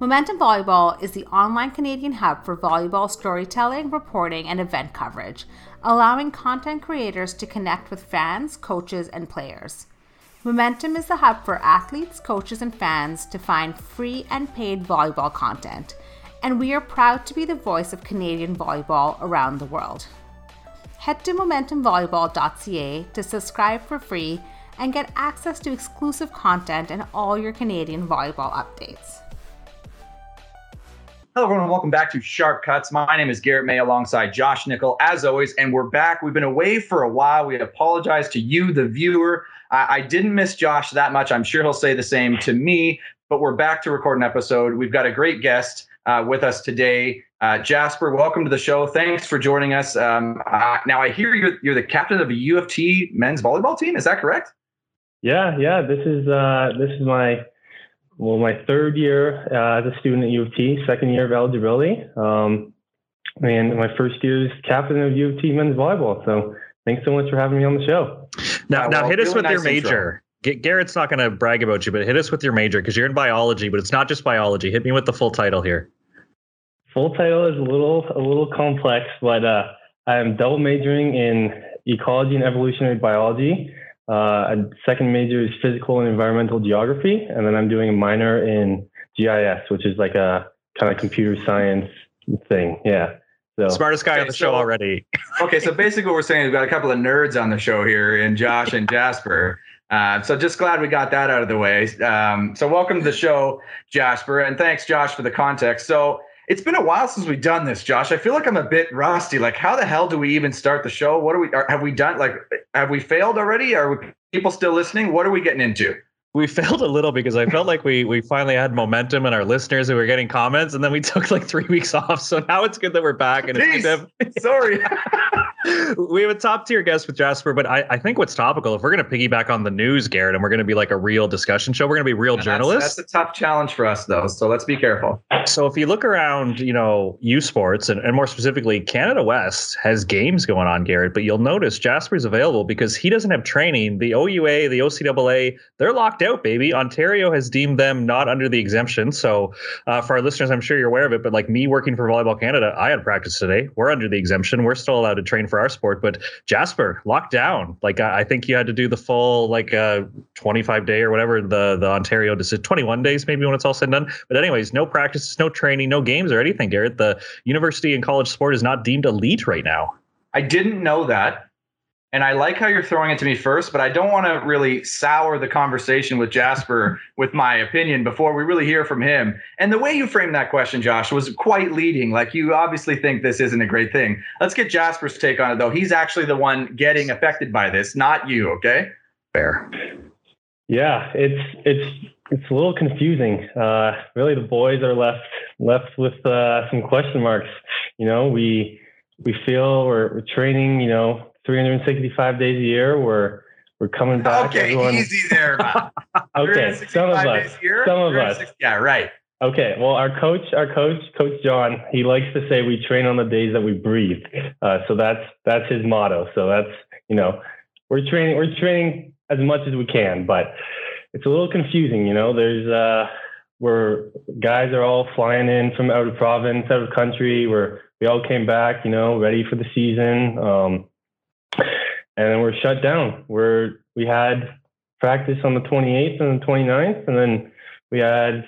Momentum Volleyball is the online Canadian hub for volleyball storytelling, reporting, and event coverage, allowing content creators to connect with fans, coaches, and players. Momentum is the hub for athletes, coaches, and fans to find free and paid volleyball content, and we are proud to be the voice of Canadian volleyball around the world. Head to momentumvolleyball.ca to subscribe for free and get access to exclusive content and all your Canadian volleyball updates. Hello, everyone, and welcome back to Sharp Cuts. My name is Garrett May alongside Josh Nickel, as always, and we're back. We've been away for a while. We apologize to you, the viewer. I, I didn't miss Josh that much. I'm sure he'll say the same to me, but we're back to record an episode. We've got a great guest uh, with us today. Uh, Jasper, welcome to the show. Thanks for joining us. Um, uh, now, I hear you're, you're the captain of a U of T men's volleyball team. Is that correct? Yeah, yeah. This is uh, this is my well, my third year uh, as a student at U of T, second year of eligibility, um, and my first year as captain of U of T men's volleyball. So, thanks so much for having me on the show. Now, now well, hit us with nice your major. G- Garrett's not going to brag about you, but hit us with your major because you're in biology, but it's not just biology. Hit me with the full title here. Full title is a little a little complex, but uh, I'm double majoring in ecology and evolutionary biology. Uh, a second major is physical and environmental geography, and then I'm doing a minor in GIS, which is like a kind of computer science thing. Yeah. So Smartest guy Okay, on the show already. Okay, so basically, what we're saying is we've got a couple of nerds on the show here, in Josh and Jasper. Uh, so just glad we got that out of the way. Um, so welcome to the show, Jasper, and thanks, Josh, for the context. So it's been a while since we've done this, Josh. I feel like I'm a bit rusty. Like, how the hell do we even start the show? What are we? Are, have we done? Like, have we failed already? Are we, people still listening? What are we getting into? We failed a little because I felt like we we finally had momentum and our listeners who were getting comments, and then we took like three weeks off. So now it's good that we're back, and it's good to have- Sorry. we have a top tier guest with Jasper, but I, I think what's topical, if we're going to piggyback on the news, Garrett, and we're going to be like a real discussion show, we're going to be real That's- journalists. That's, a tough challenge for us, though. So let's be careful. So if you look around, you know, U Sports and, and more specifically Canada West has games going on, Garrett, but you'll notice Jasper's available because he doesn't have training. The OUA, the OCAA, they're locked out, baby. Ontario has deemed them not under the exemption. So uh, for our listeners, I'm sure you're aware of it, but like me working for Volleyball Canada, I had practice today. We're under the exemption. We're still allowed to train for our sport, but Jasper locked down. Like I, I think you had to do the full like uh, 25 day or whatever the the Ontario decision, 21 days maybe when it's all said and done. But anyways, no practices, no training, no games or anything. Garrett, the university and college sport is not deemed elite right now. I didn't know that. And I like how you're throwing it to me first, but I don't want to really sour the conversation with Jasper with my opinion before we really hear from him. And the way you framed that question, Josh, was quite leading. Like you obviously think this isn't a great thing. Let's get Jasper's take on it, though. He's actually the one getting affected by this, not you, okay? Fair. Yeah, it's it's it's a little confusing. Uh, really, the boys are left left with uh, some question marks. You know, we we feel we're, we're training. You know, 365 days a year. We're we're coming back. Okay, everyone- easy there. Okay, some of us. year, Some of us. Yeah, right. Okay, well, our coach, our coach, Coach John, he likes to say we train on the days that we breathe. Uh, so that's that's his motto. So that's you know, we're training we're training as much as we can, but it's a little confusing. You know, there's uh, we're guys are all flying in from out of province, out of country. We're we all came back, you know, ready for the season, um, and then we're shut down. We're we had practice on the 28th and the 29th, and then we had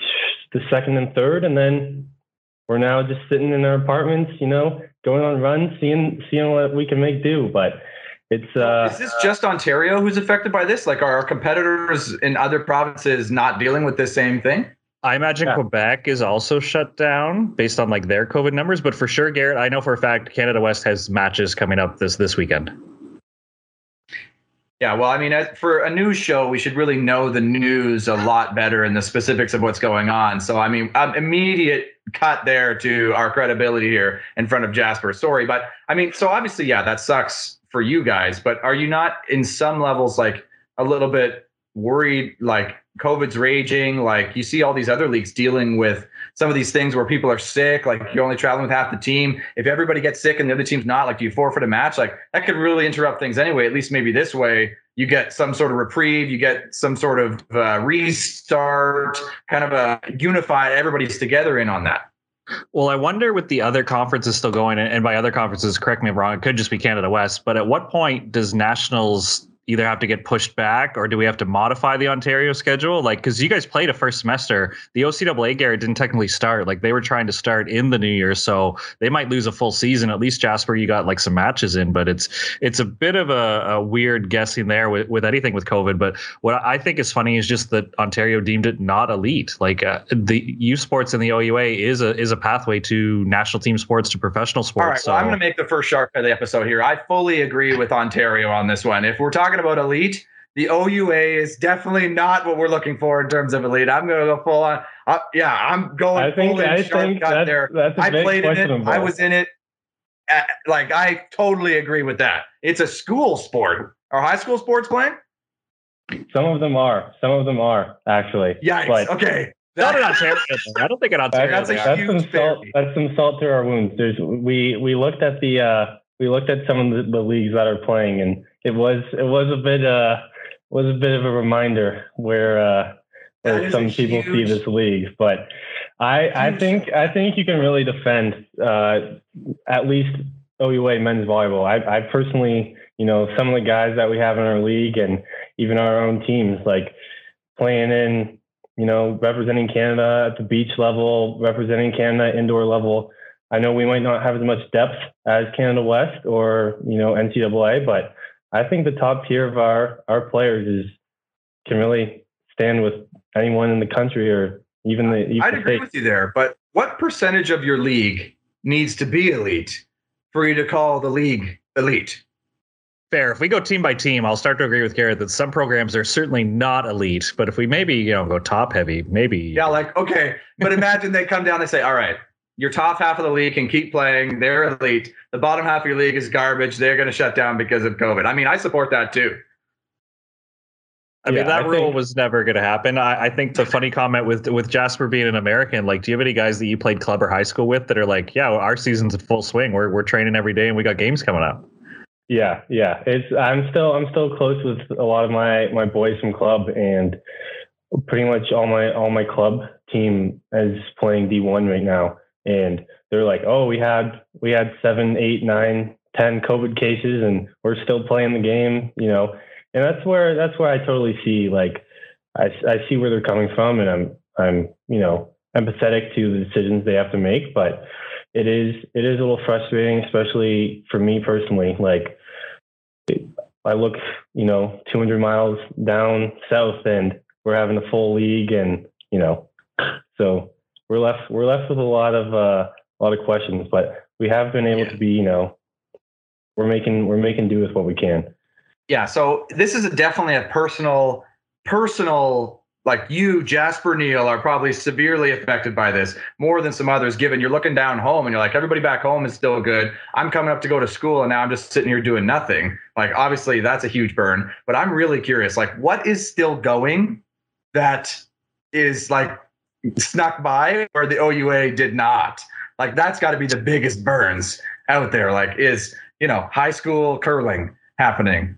the second and third, and then we're now just sitting in our apartments, you know, going on runs, seeing seeing what we can make do. But it's uh, Is this just Ontario who's affected by this? Like, are our competitors in other provinces not dealing with this same thing? I imagine Yeah. Quebec is also shut down based on like their COVID numbers, but for sure, Garrett, I know for a fact Canada West has matches coming up this this weekend. Yeah, well, I mean, for a news show, we should really know the news a lot better and the specifics of what's going on. So, I mean, um, immediate cut there to our credibility here in front of Jasper. Sorry, but I mean, so obviously, yeah, that sucks for you guys. But are you not, in some levels, like a little bit worried? Like COVID's raging. Like you see all these other leagues dealing with some of these things where people are sick. Like you're only traveling with half the team. If everybody gets sick and the other team's not, like do you forfeit a match? Like that could really interrupt things anyway. At least maybe this way, you get some sort of reprieve, you get some sort of uh, restart, kind of a unified. Everybody's together in on that. Well, I wonder with the other conferences still going, and by other conferences, correct me if I'm wrong, it could just be Canada West. But at what point does nationals either have to get pushed back or do we have to modify the Ontario schedule? Like, because you guys played a first semester, the OCAA Garrett didn't technically start. Like, they were trying to start in the new year, so they might lose a full season. At least Jasper, you got like some matches in, but it's it's a bit of a, a weird guessing there with, with anything with COVID. But what I think is funny is just that Ontario deemed it not elite. Like uh, the U Sports and the OUA is a is a pathway to national team sports to professional sports. All right, so well, I'm going to make the first shark of the episode here. I fully agree with Ontario on this one. If we're talking about elite, the OUA is definitely not what we're looking for in terms of elite. I'm going to go full on. Uh, yeah, I'm going. I think full in I shark think that's, there. that's a I played in it. I was in it. Uh, like I totally agree with that. It's a school sport. Are high school sports playing? Some of them are. Some of them are actually. Yikes. But okay. not in Ontario. I don't think in Ontario. that's, That's a they are. that's some salt. That's some salt to our wounds. There's we we looked at the uh, we looked at some of the, the leagues that are playing, and it was it was a bit uh was a bit of a reminder where uh, where some people huge- see this league. But I I think I think you can really defend uh, at least OUA men's volleyball. I I personally you know some of the guys that we have in our league and even our own teams like playing in you know, representing Canada at the beach level, representing Canada indoor level. I know we might not have as much depth as Canada West or, you know, NCAA, but I think the top tier of our, our players is can really stand with anyone in the country or even the even I'd the agree States. with you there, but what percentage of your league needs to be elite for you to call the league elite? Fair. If we go team by team, I'll start to agree with Garrett that some programs are certainly not elite. But if we maybe you know go top heavy, maybe Yeah, like okay, but imagine they come down and say, "All right, your top half of the league can keep playing; they're elite. The bottom half of your league is garbage; they're going to shut down because of COVID." I mean, I support that too. I mean that I rule think- was never going to happen. I, I think the funny comment with with Jasper being an American, like, do you have any guys that you played club or high school with that are like, yeah, well, our season's in full swing. We're we're training every day and we got games coming up. Yeah, yeah. It's I'm still I'm still close with a lot of my my boys from club and pretty much all my all my club team is playing D1 right now and they're like, "Oh, we had we had seven, eight, nine, ten COVID cases and we're still playing the game," you know. And that's where that's where I totally see like I I see where they're coming from and I'm I'm, you know, empathetic to the decisions they have to make, but it is it is a little frustrating, especially for me personally. Like I look, you know, 200 miles down south, and we're having a full league, and you know, so we're left we're left with a lot of uh, a lot of questions. But we have been able Yeah. to be, you know, we're making we're making do with what we can. Yeah, so this is a, definitely a personal, personal. Like you, Jasper Neal, are probably severely affected by this more than some others. Given you're looking down home and you're like, everybody back home is still good. I'm coming up to go to school and now I'm just sitting here doing nothing. Like, obviously, that's a huge burn. But I'm really curious, like, what is still going that is like snuck by where the OUA did not? Like, that's got to be the biggest burns out there. Like, is you know, high school curling happening?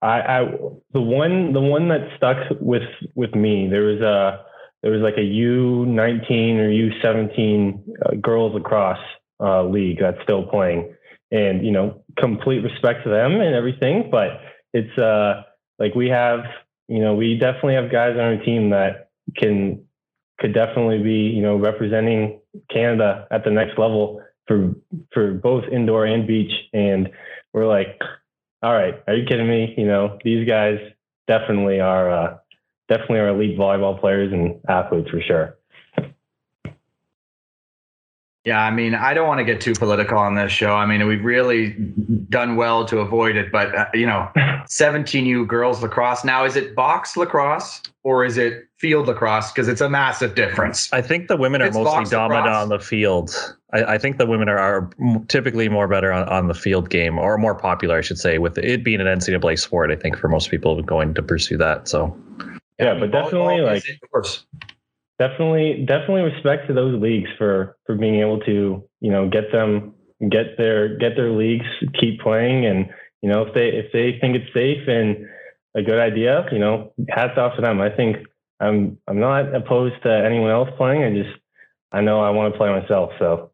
I, I the one the one that stuck with with me there was a there was like a U nineteen or U seventeen uh, girls lacrosse uh, league that's still playing, and you know complete respect to them and everything, but it's uh like we have you know we definitely have guys on our team that can could definitely be you know representing Canada at the next level for for both indoor and beach, and we're like all right, are you kidding me? You know, these guys definitely are uh, definitely are elite volleyball players and athletes for sure. Yeah, I mean, I don't want to get too political on this show. I mean, we've really done well to avoid it, but uh, you know, 17U girls lacrosse. Now, is it box lacrosse or is it field lacrosse? Because it's a massive difference. I think the women are It's mostly dominant lacrosse. on the field. I, I think the women are, are typically more better on, on the field game, or more popular, I should say, with it being an NCAA sport. I think for most people going to pursue that. So Yeah, I mean, but definitely, volleyball like- is indoors. Definitely, definitely respect to those leagues for for being able to you know get them get their get their leagues keep playing and you know, if they if they think it's safe and a good idea, you know, hats off to them. I think I'm I'm not opposed to anyone else playing. I just I know I want to play myself. So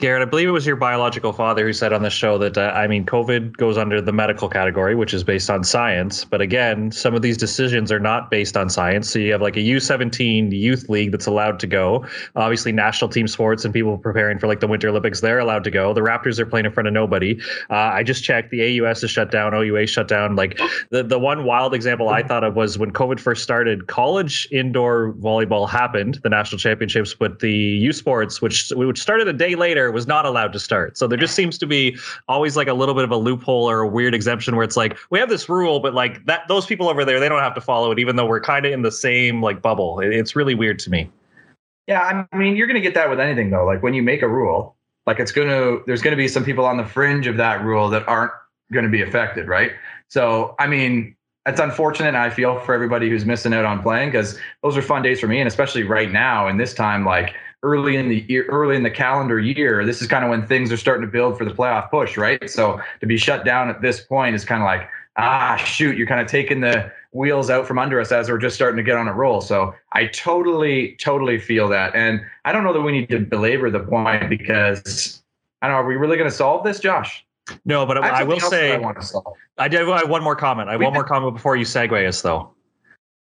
Garrett, I believe it was your biological father who said on the show that, uh, I mean, COVID goes under the medical category, which is based on science. But again, some of these decisions are not based on science. So you have like a U17 youth league that's allowed to go. Obviously, national team sports and people preparing for like the Winter Olympics, they're allowed to go. The Raptors are playing in front of nobody. Uh, I just checked the AUS is shut down, OUA shut down. Like the, the one wild example I thought of was when COVID first started, college indoor volleyball happened, the national championships, but the U Sports, which, which started a day later, was not allowed to start. So there just seems to be always like a little bit of a loophole or a weird exemption where it's like we have this rule, but like that those people over there they don't have to follow it, even though we're kind of in the same like bubble. It's really weird to me. Yeah, I mean, you're going to get that with anything though. Like when you make a rule, like it's going to there's going to be some people on the fringe of that rule that aren't going to be affected, right? So, I mean, it's unfortunate. I feel for everybody who's missing out on playing because those are fun days for me, and especially right now in this time, like early in the year, early in the calendar year, this is kind of when things are starting to build for the playoff push, right? So to be shut down at this point is kind of like, ah, shoot, you're kind of taking the wheels out from under us as we're just starting to get on a roll. So I totally, totally feel that. And I don't know that we need to belabor the point because I don't know, are we really going to solve this, Josh? No, but I, I will say, I, want to solve. I do have one more comment. I have one more comment before you segue us, though.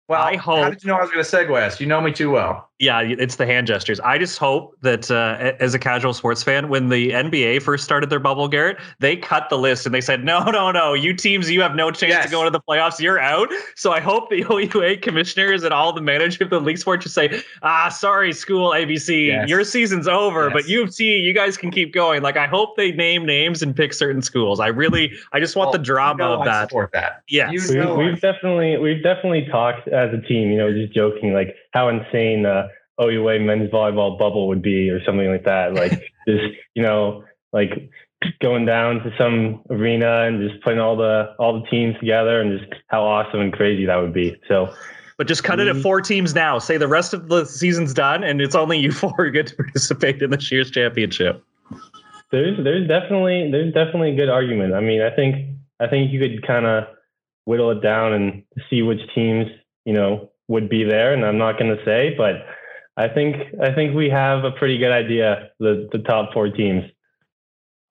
Well, I hope. How did you know I was going to segue us? You know me too well. Yeah, it's the hand gestures. I just hope that uh, as a casual sports fan, when the NBA first started their bubble, Garrett, they cut the list and they said, no, no, no, you teams, you have no chance yes. to go into the playoffs. You're out. So I hope the OUA commissioners and all the management of the league sport just say, ah, sorry, school ABC, yes. your season's over, yes. but U of T, you guys can keep going. Like I hope they name names and pick certain schools. I really, I just want well, the drama you know of that. I support that. Yes, you know we've, we've definitely, we've definitely talked as a team. You know, just joking like how insane. Uh, OUA men's volleyball bubble would be or something like that. Like just, you know, like going down to some arena and just putting all the all the teams together and just how awesome and crazy that would be. So but just cut it at four teams now. Say the rest of the season's done and it's only you four who get to participate in the Shears championship. There's there's definitely there's definitely a good argument. I mean, I think I think you could kind of whittle it down and see which teams, you know, would be there. And I'm not going to say, but I think I think we have a pretty good idea the the top four teams.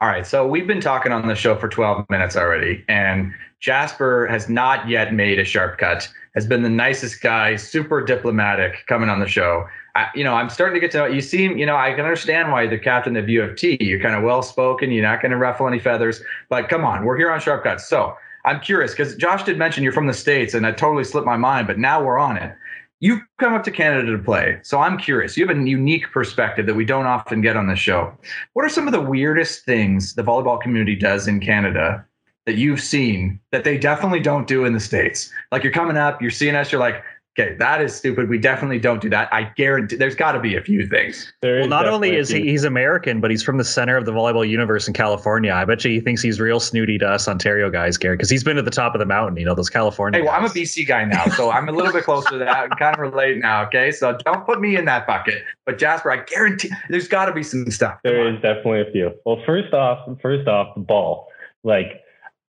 All right, so we've been talking on the show for 12 minutes already, and Jasper has not yet made a sharp cut. Has been the nicest guy, super diplomatic, coming on the show. I, you know, I'm starting to get to know you. Seem, you know, I can understand why you're the captain of U of T. You're kind of well spoken. You're not going to ruffle any feathers. But come on, we're here on Sharp Cuts. So I'm curious because Josh did mention you're from the states, and that totally slipped my mind. But now we're on it you've come up to Canada to play. So I'm curious. You have a unique perspective that we don't often get on the show. What are some of the weirdest things the volleyball community does in Canada that you've seen that they definitely don't do in the States? Like you're coming up, you're seeing us, you're like, okay, that is stupid. We definitely don't do that. I guarantee there's got to be a few things. well, not only is he he's American, but he's from the center of the volleyball universe in California. I bet you he thinks he's real snooty to us Ontario guys, Gary, because he's been to the top of the mountain. You know those California. Hey, well, guys. I'm a BC guy now, so I'm a little bit closer to that. I kind of relate now. Okay, so don't put me in that bucket. But Jasper, I guarantee there's got to be some stuff. Come there on. is definitely a few. Well, first off, first off, the ball. Like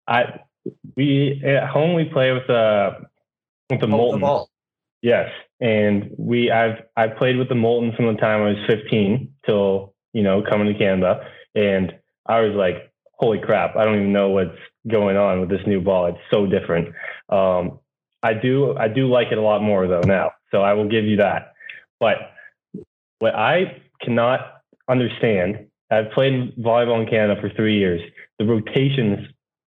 I, we at home we play with uh with the oh, molten. The ball. Yes, and we I've I played with the Molten from the time I was 15 till you know coming to Canada, and I was like, holy crap, I don't even know what's going on with this new ball. It's so different. Um, I do I do like it a lot more though now, so I will give you that. But what I cannot understand, I've played volleyball in Canada for three years. The rotations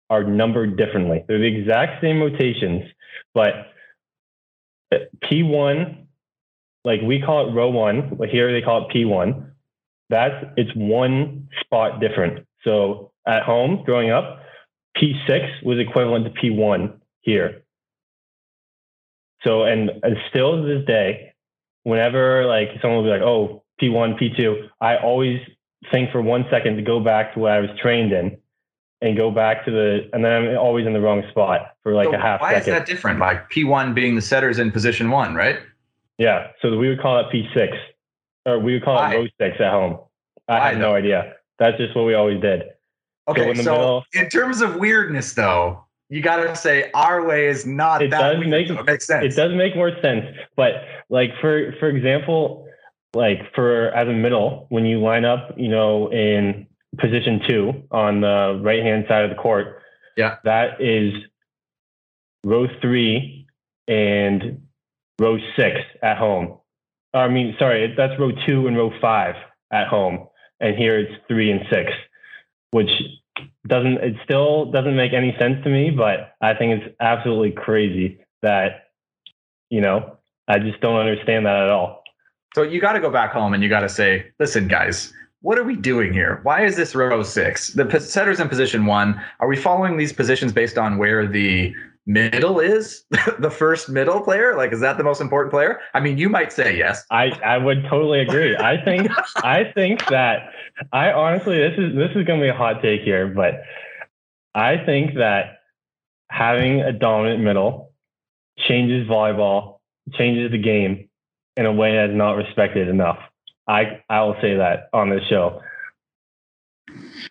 are numbered differently. They're the exact same rotations, but P1, like we call it row one, but here they call it P1. That's it's one spot different. So at home growing up, P6 was equivalent to P1 here. So and, and still to this day, whenever like someone will be like, oh, P1, P2, I always think for one second to go back to what I was trained in and go back to the, and then I'm always in the wrong spot for like so a half why second. Why is that different? Like P1 being the setters in position one, right? Yeah. So we would call it P6 or we would call why? it row six at home. I why, have no idea. That's just what we always did. Okay, in the so middle. in terms of weirdness, though, you got to say our way is not It that does weird. make- It makes sense. it does make more sense but like for for example like for as a middle when you line up you know in position two on the right hand side of the court. Yeah. that is row three and row six at home. I mean sorry that's row two and row five at home. And here it's three and six which doesn't it still doesn't make any sense to me but i think it's absolutely crazy that you know i just don't understand that at all. So you got to go back home and you got to say, listen, guys, what are we doing here? Why is this row six? The setter's in position one. Are we following these positions based on where the middle is? the first middle player? Like, is that the most important player? I mean, you might say yes. i i would totally agree i think i think that i honestly this is this is going to be a hot take here but i think that having a dominant middle changes volleyball changes the game in a way that's not respected enough i i will say that on this show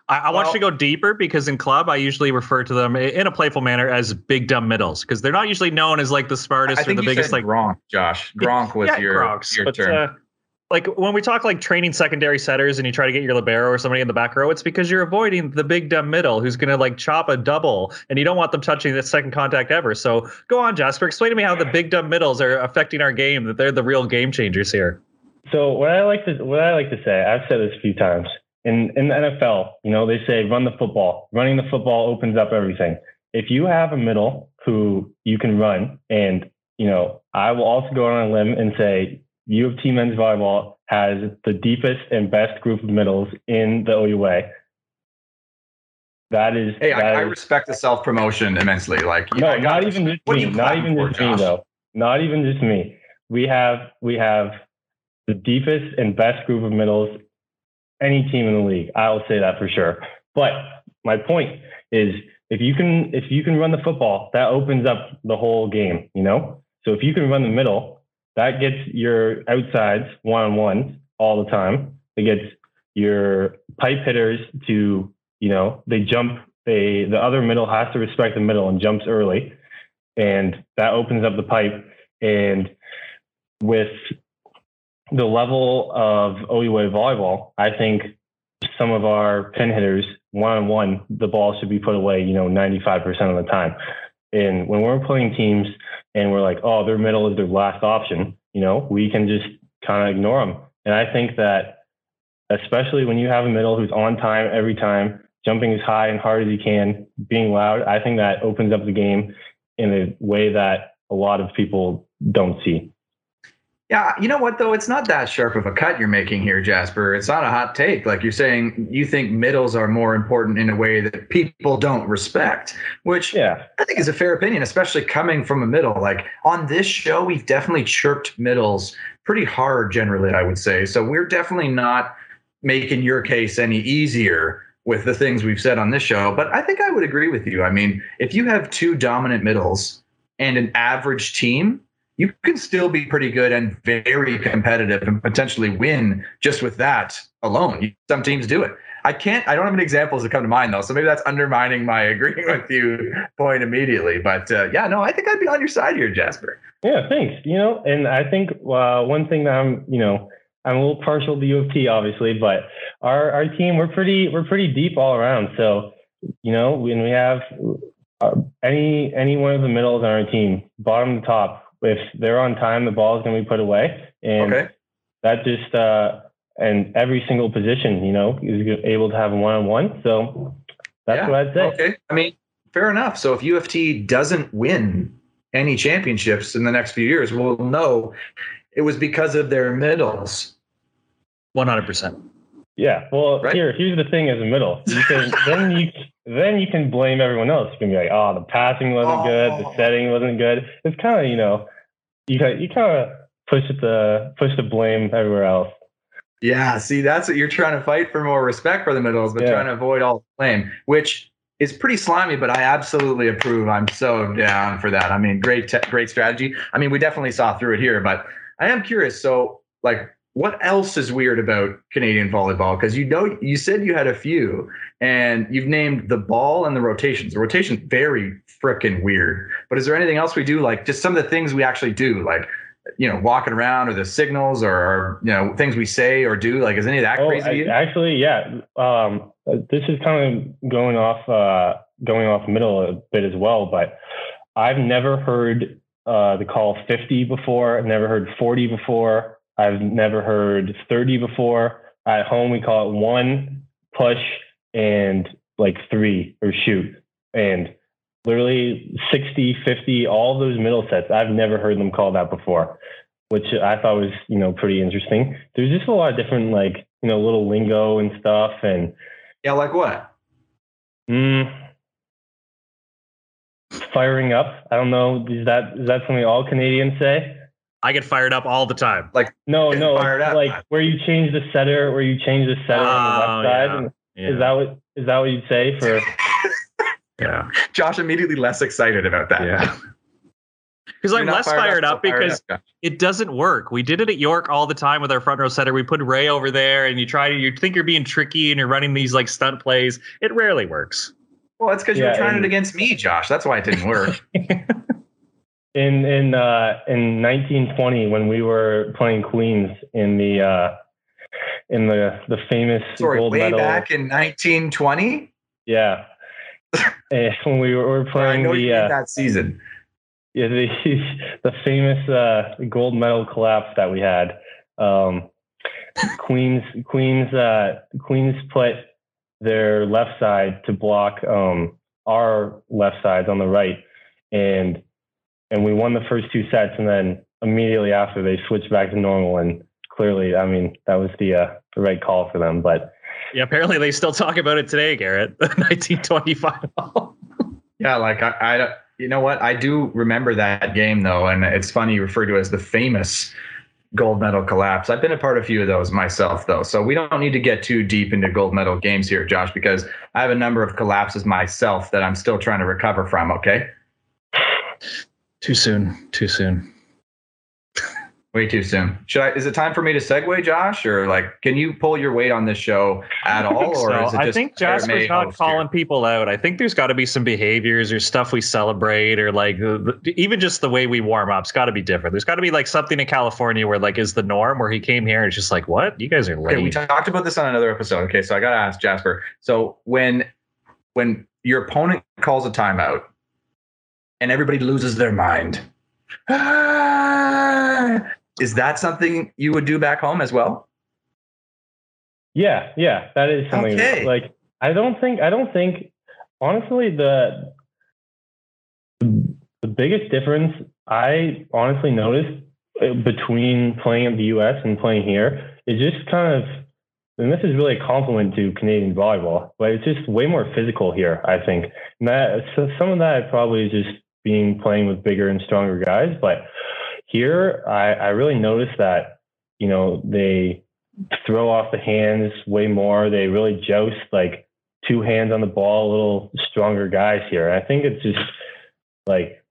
I, I want Well- you to go deeper because in club I usually refer to them in a playful manner as big dumb middles because they're not usually known as like the smartest I or think the you biggest said like Gronk, Josh. Gronk was yeah, your, Gronks, your but, term. uh, like when we talk like training secondary setters and you try to get your libero or somebody in the back row, it's because you're avoiding the big dumb middle who's going to like chop a double and you don't want them touching the second contact ever. So go on, Jasper. Explain to me how the big dumb middles are affecting our game. That they're the real game changers here. So what I like to what I like to say, I've said this a few times. In in the NFL, you know, they say run the football. Running the football opens up everything. If you have a middle who you can run, and you know, I will also go on a limb and say U of T men's volleyball has the deepest and best group of middles in the OUA. That is hey, that I, I respect the self promotion immensely. Like, no, not even just me. Not even just me though. Not even just me. We have we have the deepest and best group of middles any team in the league. I will say that for sure. But my point is if you can if you can run the football, that opens up the whole game, you know? So if you can run the middle, that gets your outsides one on ones all the time. It gets your pipe hitters to, you know, they jump they the other middle has to respect the middle and jumps early. And that opens up the pipe. And with the level of OUA volleyball, I think some of our pin hitters, one on one, the ball should be put away, you know, 95% of the time. And when we're playing teams and we're like, oh, their middle is their last option, you know, we can just kind of ignore them. And I think that, especially when you have a middle who's on time every time, jumping as high and hard as he can, being loud, I think that opens up the game in a way that a lot of people don't see. Yeah, you know what though? It's not that sharp of a cut you're making here, Jasper. It's not a hot take. Like you're saying, you think middles are more important in a way that people don't respect, which Yeah. I think is a fair opinion, especially coming from a middle. Like on this show, we've definitely chirped middles pretty hard, generally, I would say. So we're definitely not making your case any easier with the things we've said on this show. But I think I would agree with you. I mean, if you have two dominant middles and an average team, you can still be pretty good and very competitive and potentially win just with that alone. Some teams do it. I can't, I don't have any examples that come to mind though. So maybe that's undermining my agreeing with you point immediately. But uh, yeah, no, I think I'd be on your side here, Jasper. Yeah, thanks. You know, and I think uh, one thing that I'm, you know, I'm a little partial to U of T, obviously, but our our team we're pretty we're pretty deep all around. So, you know, when we have uh, any any one of the middles on our team, bottom to top, if they're on time, the ball is going to be put away, and Okay. that just uh, and every single position, you know, is able to have a one on one. So that's Yeah. what I'd say. Okay. I mean, fair enough. So if UFT doesn't win any championships in the next few years, we'll know it was because of their middles. One hundred percent. Yeah. Well, Right? here, here's the thing: as a middle, you can then you then you can blame everyone else. You can be like, "Oh, the passing wasn't good, the Oh. setting wasn't good." It's kind of you know, you kind you kind of push it the push the blame everywhere else. Yeah, see, that's what you're trying to fight for more respect for the middles, but Yeah. trying to avoid all blame, which is pretty slimy, but I absolutely approve. I'm so down for that. I mean, great, te- great strategy. I mean, we definitely saw through it here, but I am curious. So, like, what else is weird about Canadian volleyball? Because you know, you said you had a few, and you've named the ball and the rotations. The rotation's very freaking weird. But is there anything else we do? Like just some of the things we actually do, like you know, walking around, or the signals, or, or you know, things we say or do. Like, is any of that Oh, crazy? I- actually, yeah. Um, this is kind of going off uh, going off middle a bit as well, but I've never heard uh, the call 50 before. I've never heard 40 before. I've never heard 30 before. At home, we call it one push and like three or shoot. And literally 60, 50, all those middle sets. I've never heard them call that before, which I thought was, you know, pretty interesting. There's just a lot of different, like, you know, little lingo and stuff. And yeah, like what? mm, firing up. I don't know. Is that is that something all Canadians say? I get fired up all the time. Like no, no. fired it's up. Like where you change the setter, where you change the setter on the Oh, left side. yeah. And Yeah. Is that what is that what you'd say for? yeah. Josh immediately less excited about that. Yeah. Because I'm less fired so up because Josh. it doesn't work. We did it at York all the time with our front row setter. We put Ray over there, and you try to you think you're being tricky and you're running these like stunt plays. It rarely works. well, that's because you Yeah, were trying and- it against me, Josh. That's why it didn't work. in in uh, in 1920 when we were playing Queen's in the uh, in the the famous Sorry, gold way medal. back in 1920. Yeah, Eh, when we were, we were I playing the uh, that season. yeah the the famous uh, gold medal collapse that we had. Um, Queen's Queen's uh, Queen's put their left side to block um, our left sides on the right, and and we won the first two sets, and then immediately after they switched back to normal, and clearly, I mean, that was the uh, the right call for them. But Yeah, apparently they still talk about it today, Garrett. 1925. Yeah, like I, I, you know what? I do remember that game though, and it's funny you refer to it as the famous gold medal collapse. I've been a part of a few of those myself, though, so we don't need to get too deep into gold medal games here, Josh, because I have a number of collapses myself that I'm still trying to recover from. Okay, Too soon. Too soon. way too soon. Should I? Is it time for me to segue, Josh, or like, can you pull your weight on this show at all, think or so. is it I just think Jasper's not host here? calling people out. I think there's got to be some behaviors or stuff we celebrate, or like the, the- even just the way we warm up's got to be different. There's got to be like something in California where like is the norm, where he came here and it's just like, what? You guys are Okay, lame. we talked about this on another episode. Okay, so I got to ask Jasper. So when when your opponent calls a timeout and everybody loses their mind, is that something you would do back home as well? yeah, yeah, that is something Okay. like I don't think I don't think honestly the the biggest difference I honestly noticed uh, between playing in the U.S. and playing here is just kind of, and this is really a compliment to Canadian volleyball, but it's just way more physical here. I think and that so some of that probably is just being playing with bigger and stronger guys, but here I, I really noticed that you know they throw off the hands way more. They really joust like two hands on the ball, a little stronger guys here. I think it's just like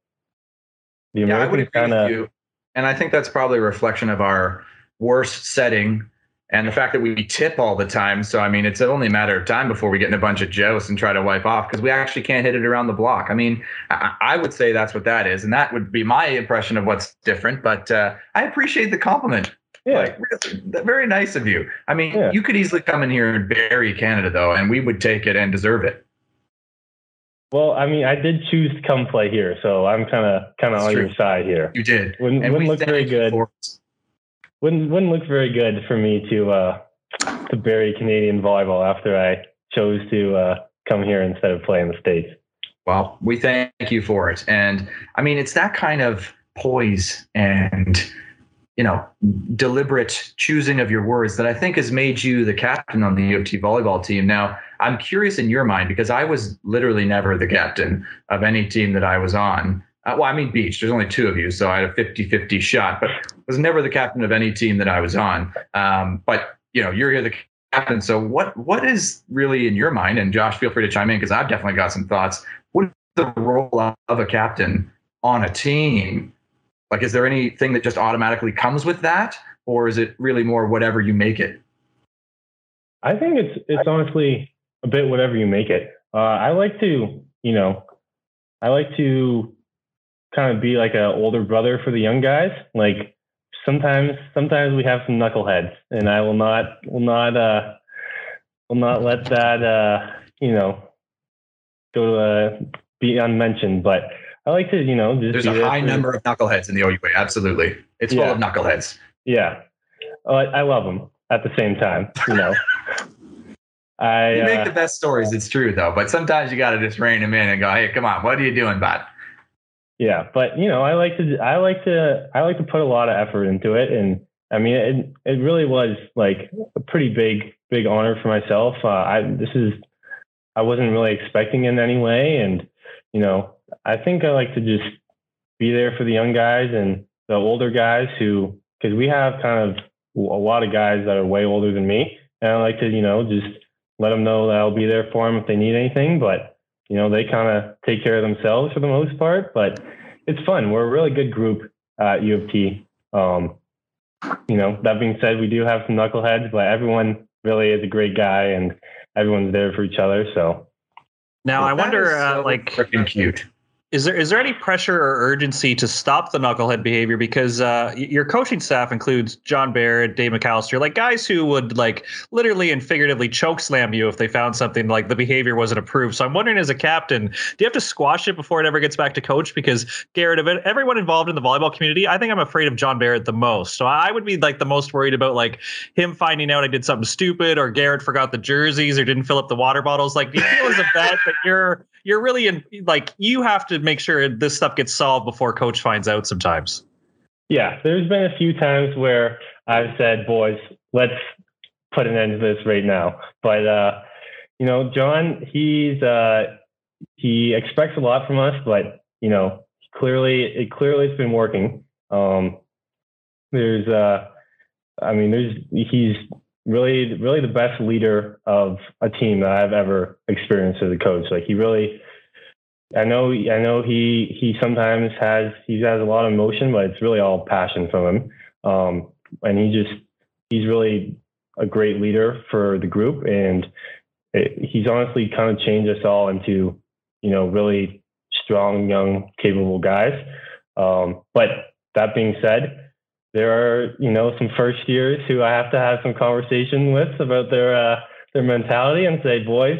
the Yeah, I would Americans agree kind of and I think that's probably a reflection of our worst setting and the fact that we tip all the time. So I mean, it's only a matter of time before we get in a bunch of joust and try to wipe off because we actually can't hit it around the block. I mean, I, I would say that's what that is, and that would be my impression of what's different. But uh, I appreciate the compliment. yeah. Like, really, very nice of you. I mean, Yeah. you could easily come in here and bury Canada though, and we would take it and deserve it. Well, I mean, I did choose to come play here, so I'm kind of kind of on true. your side here. You did, Wouldn't, wouldn't look very good. Wouldn't wouldn't look very good for me to uh, to bury Canadian volleyball after I chose to uh, come here instead of play in the states. Well, we thank you for it. And I mean, it's that kind of poise and, you know, deliberate choosing of your words that I think has made you the captain on the U of T volleyball team. Now, I'm curious in your mind because I was literally never the captain of any team that I was on. Uh, well, I mean, Beach, there's only two of you, so I had a 50 50 shot, but was never the captain of any team that I was on. Um, but, you know, you're here the captain. So, what what is really in your mind? And Josh, feel free to chime in because I've definitely got some thoughts what is the role of a captain on a team? Like, is there anything that just automatically comes with that? or is it really more whatever you make it? I think it's it's honestly a bit whatever you make it. Uh, I like to, you know, I like to kind of be like an older brother for the young guys. Like sometimes, sometimes we have some knuckleheads, and I will not, will not, uh, will not let that, uh, you know, go to uh, be unmentioned. But I like to, you know, just there's a high number of knuckleheads in the OUA. Absolutely, it's full of knuckleheads. Yeah, uh, I love them at the same time. You know, I You make uh, the best stories. It's true though, but sometimes you got to just rein them in and go, "Hey, come on, what are you doing, bud?" Yeah, but you know, I like to, I like to, I like to put a lot of effort into it, and I mean, it, it really was like a pretty big, big honor for myself. Uh, I this is, I wasn't really expecting it in any way, and you know, I think I like to just be there for the young guys and the older guys who, because we have kind of a lot of guys that are way older than me, and I like to, you know, just let them know that I'll be there for them if they need anything, but you know, they kind of take care of themselves for the most part, but it's fun. We're a really good group at U of T. Um, you know, that being said, we do have some knuckleheads, but everyone really is a great guy and everyone's there for each other. So Now I wonder, is uh, like, freaking cute. Is there is there any pressure or urgency to stop the knucklehead behavior? Because uh, your coaching staff includes John Barrett, Dave McAllister, like guys who would like literally and figuratively choke slam you if they found something like the behavior wasn't approved. So I'm wondering, as a captain, do you have to squash it before it ever gets back to coach? Because Garrett, of everyone involved in the volleyball community, I think I'm afraid of John Barrett the most. So I would be like the most worried about like him finding out I did something stupid, or Garrett forgot the jerseys, or didn't fill up the water bottles. Like, do you feel as a vet that you're you're really in like you have to make sure this stuff gets solved before coach finds out sometimes. yeah, there's been a few times where I've said, boys, let's put an end to this right now. But, uh, you know, John, he's, uh, he expects a lot from us, but, you know, clearly, it clearly it's been working. Um, there's, uh, I mean, there's, he's really, really the best leader of a team that I've ever experienced as a coach. Like he really, I know, I know he he sometimes has he has a lot of emotion, but it's really all passion from him. Um, and he just he's really a great leader for the group, and it, he's honestly kind of changed us all into you know really strong, young, capable guys. Um, but that being said, there are you know some first years who I have to have some conversation with about their uh, their mentality and say, boys,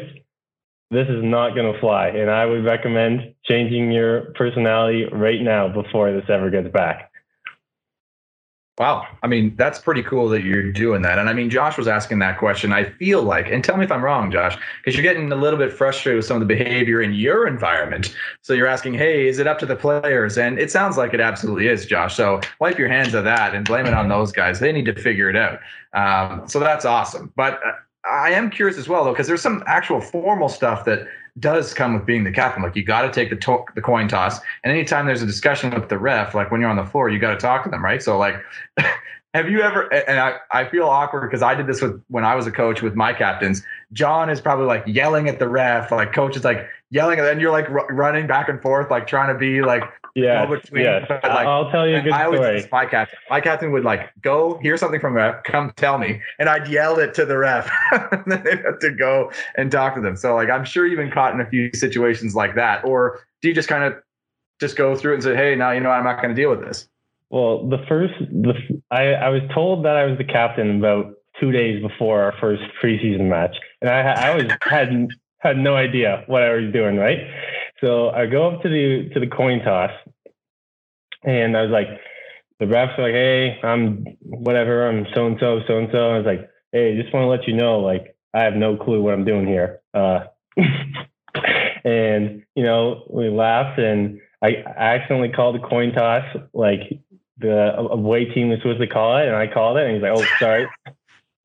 this is not going to fly. And I would recommend changing your personality right now before this ever gets back. Wow. I mean, that's pretty cool that you're doing that. And I mean, Josh was asking that question. I feel like, and tell me if I'm wrong, Josh, because you're getting a little bit frustrated with some of the behavior in your environment. So you're asking, hey, is it up to the players? And it sounds like it absolutely is, Josh. So wipe your hands of that and blame it on those guys. They need to figure it out. Um, so that's awesome. But uh, I am curious as well, though, because there's some actual formal stuff that does come with being the captain. Like you got to take the to- the coin toss, and anytime there's a discussion with the ref, like when you're on the floor, you got to talk to them, right? So like, have you ever? And I I feel awkward because I did this with when I was a coach with my captains. John is probably like yelling at the ref, like coach is like yelling, and then you're like r- running back and forth, like trying to be like Yeah, between. yeah. but, like, I'll tell you a good I always story. my captain. My captain would like go hear something from the ref, come tell me, and I'd yell it to the ref, and then they'd have to go and talk to them. So like I'm sure you've been caught in a few situations like that, or do you just kind of just go through it and say, hey, now you know I'm not going to deal with this. Well, the first, the I, I was told that I was the captain about two days before our first preseason match, and I, I was had had no idea what I was doing. Right, so I go up to the to the coin toss, and I was like, the refs are like, "Hey, I'm whatever. I'm so and so, so and so." I was like, "Hey, just want to let you know, like, I have no clue what I'm doing here." Uh, and you know, we laughed, and I, I accidentally called the coin toss like the away team was supposed to call it, and I called it, and he's like, "Oh, sorry."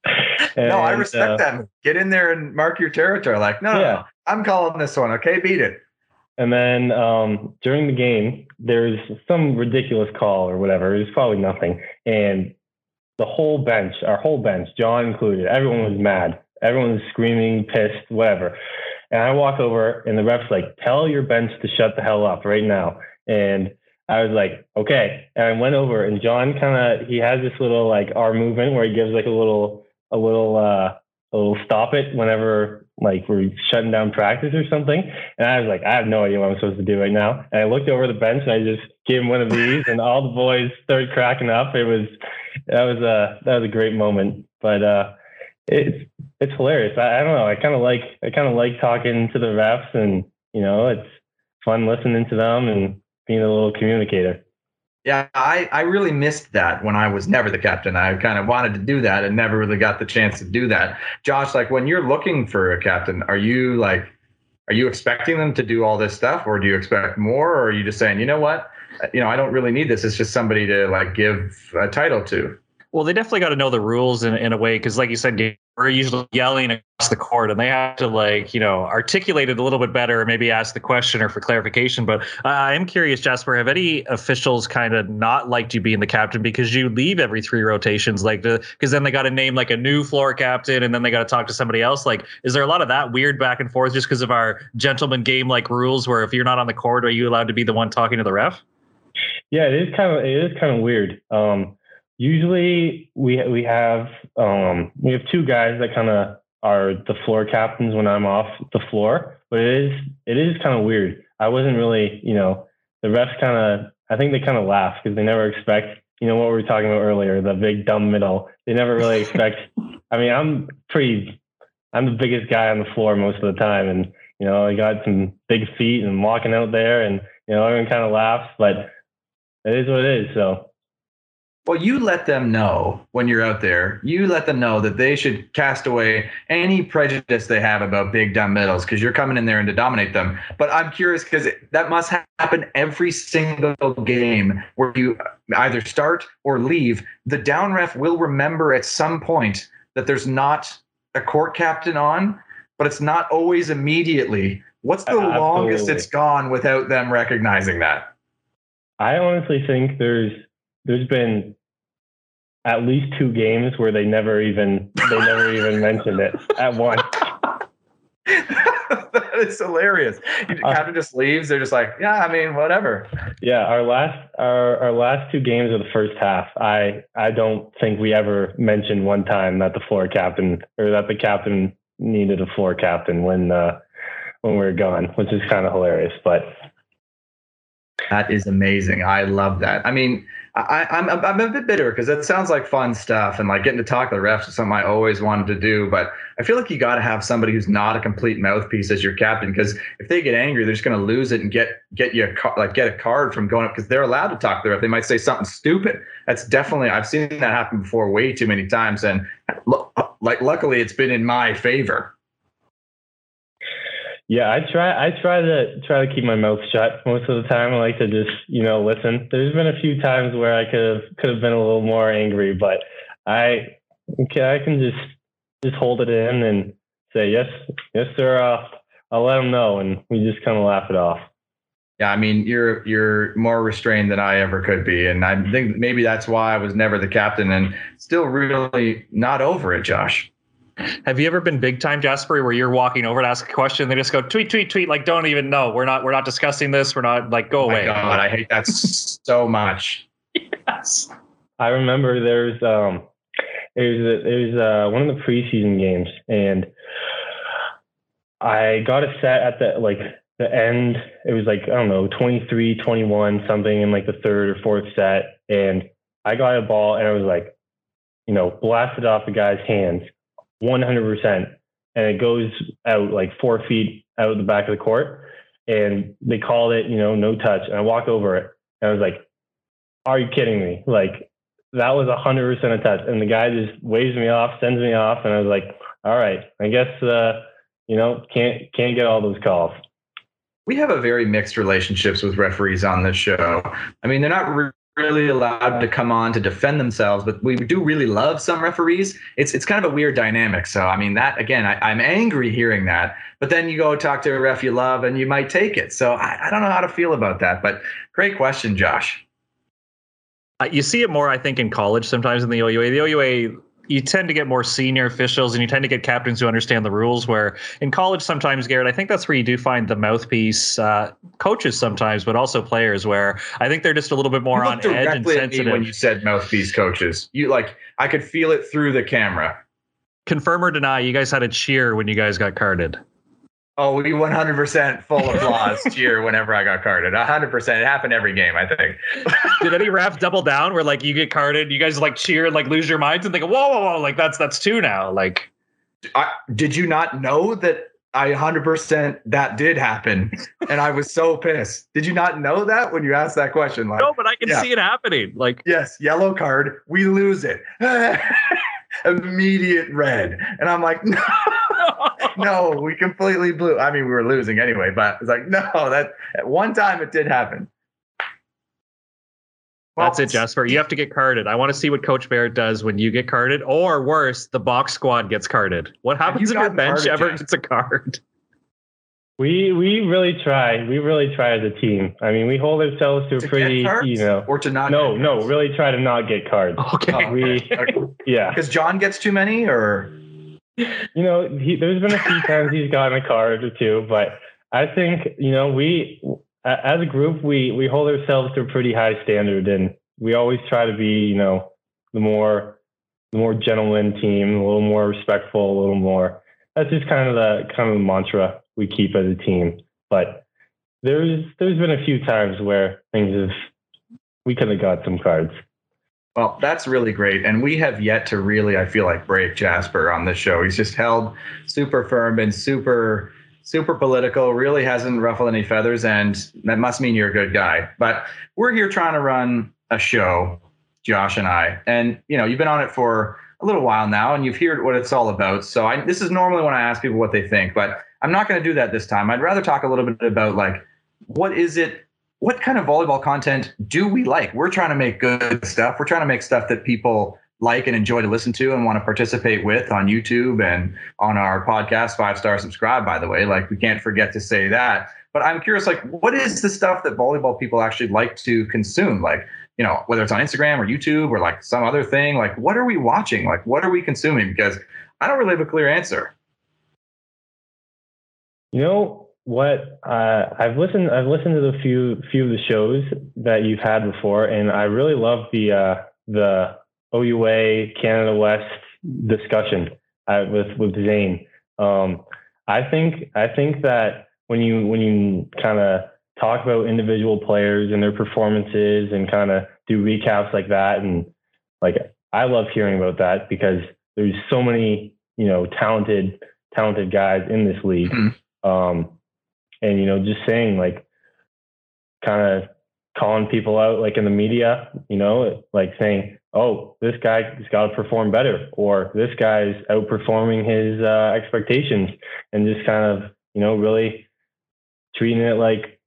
no, I respect uh, that. Get in there and mark your territory. Like, no, no, Yeah. no, I'm calling this one. Okay, beat it. And then um, during the game, there's some ridiculous call or whatever. It was probably nothing. And the whole bench, our whole bench, John included, everyone was mad. Everyone was screaming, pissed, whatever. And I walk over, and the ref's like, "Tell your bench to shut the hell up right now." And I was like, okay. And I went over and John kind of, he has this little like R movement where he gives like a little, a little, uh, a little stop it whenever like we're shutting down practice or something. And I was like, I have no idea what I'm supposed to do right now. And I looked over the bench and I just gave him one of these and all the boys started cracking up. It was, that was a, that was a great moment. But, uh, it's, it's hilarious. I, I don't know. I kind of like, I kind of like talking to the refs and, you know, it's fun listening to them and being a little communicator. Yeah, I, I really missed that when I was never the captain. I kind of wanted to do that and never really got the chance to do that. Josh, like when you're looking for a captain, are you like, are you expecting them to do all this stuff or do you expect more? Or are you just saying, you know what, uh, you know, I don't really need this. It's just somebody to like give a title to. Well, they definitely got to know the rules in, in a way because, like you said, we're usually yelling across the court, and they have to like you know articulate it a little bit better, or maybe ask the question or for clarification. But uh, I am curious, Jasper, have any officials kind of not liked you being the captain because you leave every three rotations, like because then they got to name like a new floor captain, and then they got to talk to somebody else. Like, is there a lot of that weird back and forth just because of our gentleman game like rules, where if you're not on the court, are you allowed to be the one talking to the ref? Yeah, it is kind of it is kind of weird. Um, usually we we have um, we have two guys that kind of are the floor captains when I'm off the floor, but it is it is kind of weird. I wasn't really, you know, the refs kind of I think they kind of laugh because they never expect, you know, what we were talking about earlier, the big dumb middle. They never really expect. I mean, I'm pretty, I'm the biggest guy on the floor most of the time, and you know, I got some big feet and I'm walking out there, and you know, everyone kind of laughs, but it is what it is. So well, you let them know when you're out there. You let them know that they should cast away any prejudice they have about big dumb middles because you're coming in there and to dominate them. But I'm curious because that must happen every single game where you uh, either start or leave. The down ref will remember at some point that there's not a court captain on, but it's not always immediately. What's the Absolutely. longest it's gone without them recognizing that? I honestly think there's there's been at least two games where they never even they never even mentioned it at once. that is hilarious. You uh, captain just leaves. They're just like, yeah, I mean, whatever. Yeah, our last our our last two games of the first half, I I don't think we ever mentioned one time that the floor captain or that the captain needed a floor captain when uh, when we were gone, which is kind of hilarious. But that is amazing. I love that. I mean, I, am I'm, I'm a bit bitter because it sounds like fun stuff and like getting to talk to the refs is something I always wanted to do. But I feel like you got to have somebody who's not a complete mouthpiece as your captain because if they get angry, they're just going to lose it and get get you a, like get a card from going up because they're allowed to talk to the ref. They might say something stupid. That's definitely I've seen that happen before way too many times. And like luckily, it's been in my favor. Yeah, I try. I try to try to keep my mouth shut most of the time. I like to just you know listen. There's been a few times where I could have could have been a little more angry, but I okay, I can just just hold it in and say yes, yes, sir. Uh, I'll let them know, and we just kind of laugh it off. Yeah, I mean, you're you're more restrained than I ever could be, and I think maybe that's why I was never the captain, and still really not over it, Josh. Have you ever been big time, Jasper, where you're walking over to ask a question, they just go tweet, tweet, tweet, like don't even know. We're not we're not discussing this. We're not like go oh away. God, I hate that so much. Yes. I remember there's um it was it was uh, one of the preseason games and I got a set at the like the end it was like I don't know 23 21 something in like the third or fourth set and I got a ball and I was like you know blasted off the guy's hands 100%. And it goes out like four feet out of the back of the court. And they called it, you know, no touch. And I walk over it and I was like, are you kidding me? Like, that was 100% a touch. And the guy just waves me off, sends me off. And I was like, all right, I guess, uh, you know, can't, can't get all those calls we have a very mixed relationships with referees on this show. I mean, they're not really allowed to come on to defend themselves, but we do really love some referees. It's it's kind of a weird dynamic. So I mean that again, I, am angry hearing that. But then you go talk to a ref you love and you might take it. So I, I don't know how to feel about that. But great question, Josh. Uh, you see it more, I think, in college sometimes in the OUA. The OUA you tend to get more senior officials and you tend to get captains who understand the rules. Where in college, sometimes, Garrett, I think that's where you do find the mouthpiece uh, coaches sometimes, but also players where I think they're just a little bit more on edge and directly at me sensitive. when you said mouthpiece coaches. You like I could feel it through the camera. Confirm or deny, you guys had a cheer when you guys got carded. Oh, we 100% full applause cheer whenever I got carded. 100%. It happened every game, I think. Did any ref double down where like you get carded, you guys like cheer and like lose your minds and think, whoa, whoa, whoa, like that's that's two now. Like I, did you not know that I 100% that did happen? And I was so pissed. Did you not know that when you asked that question? Like, no, but I can yeah. see it happening. Like yes, yellow card, we lose it. Immediate red. And I'm like, no, no, we completely blew. I mean, we were losing anyway, but it's like, no, that at one time it did happen. That's it, Jasper. You have to get carded. I want to see what Coach Barrett does when you get carded, or worse, the box squad gets carded. What happens you if your bench carded, ever Jas? gets a card? We we really try. We really try as a team. I mean, we hold ourselves to a pretty, get cards you know. or to not No, get no, really try to not get cards. Okay. Oh, We, yeah, Because John gets too many, or you know, he, there's been a few times he's gotten a card or two, but I think you know we, as a group, we we hold ourselves to a pretty high standard, and we always try to be, you know, the more the more gentleman team, a little more respectful, a little more. That's just kind of the kind of the mantra we keep as a team. But there's there's been a few times where things have we could have got some cards. Well, that's really great. And we have yet to really, I feel like, break Jasper on this show. He's just held super firm, and super, super political, really hasn't ruffled any feathers. And that must mean you're a good guy. But we're here trying to run a show, Josh and I. And, you know, you've been on it for a little while now and you've heard what it's all about. So I, this is normally when I ask people what they think, but I'm not going to do that this time. I'd rather talk a little bit about like, what is it what kind of volleyball content do we like? We're trying to make good stuff. We're trying to make stuff that people like and enjoy to listen to and want to participate with on YouTube and on our podcast, five star subscribe, by the way. Like we can't forget to say that. But I'm curious, like, what is the stuff that volleyball people actually like to consume? Like, you know, whether it's on Instagram or YouTube or like some other thing, like what are we watching? Like what are we consuming? Because I don't really have a clear answer. You know what? Uh, I've listened. I've listened to the few few of the shows that you've had before, and I really love the uh, the OUA Canada West discussion uh, with with Zane. Um, I think I think that when you when you kind of talk about individual players and their performances and kind of do recaps like that, and like I love hearing about that because there's so many you know talented talented guys in this league. Mhm. Um, and you know, just saying like, kind of calling people out like in the media, you know, like saying, "Oh, this guy's got to perform better," or "This guy's outperforming his uh, expectations," and just kind of you know really treating it like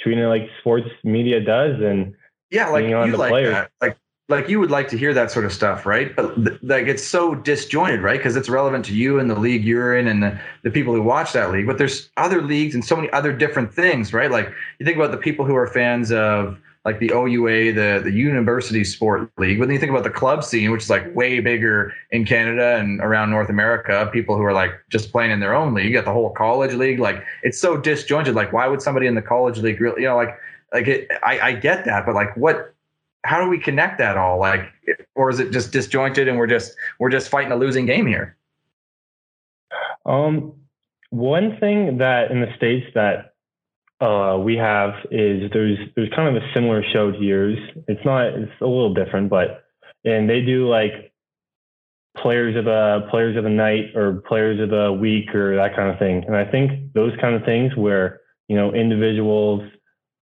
treating it like sports media does, and Yeah, like on you the like players. that. Like like you would like to hear that sort of stuff, right? But th- like it's so disjointed, right? Because it's relevant to you and the league you're in and the, the people who watch that league. But there's other leagues and so many other different things, right? Like you think about the people who are fans of like the OUA, the the University Sport League. But then you think about the club scene, which is like way bigger in Canada and around North America. People who are like just playing in their own league. You got the whole college league. Like it's so disjointed. Like why would somebody in the college league really, you know, like like it, I, I get that, but like what how do we connect that all like or is it just disjointed and we're just we're just fighting a losing game here Um, one thing that in the states that uh, we have is there's there's kind of a similar show to yours. It's not it's a little different, but and they do like players of the players of the night or players of the week or that kind of thing. And I think those kind of things where you know individuals,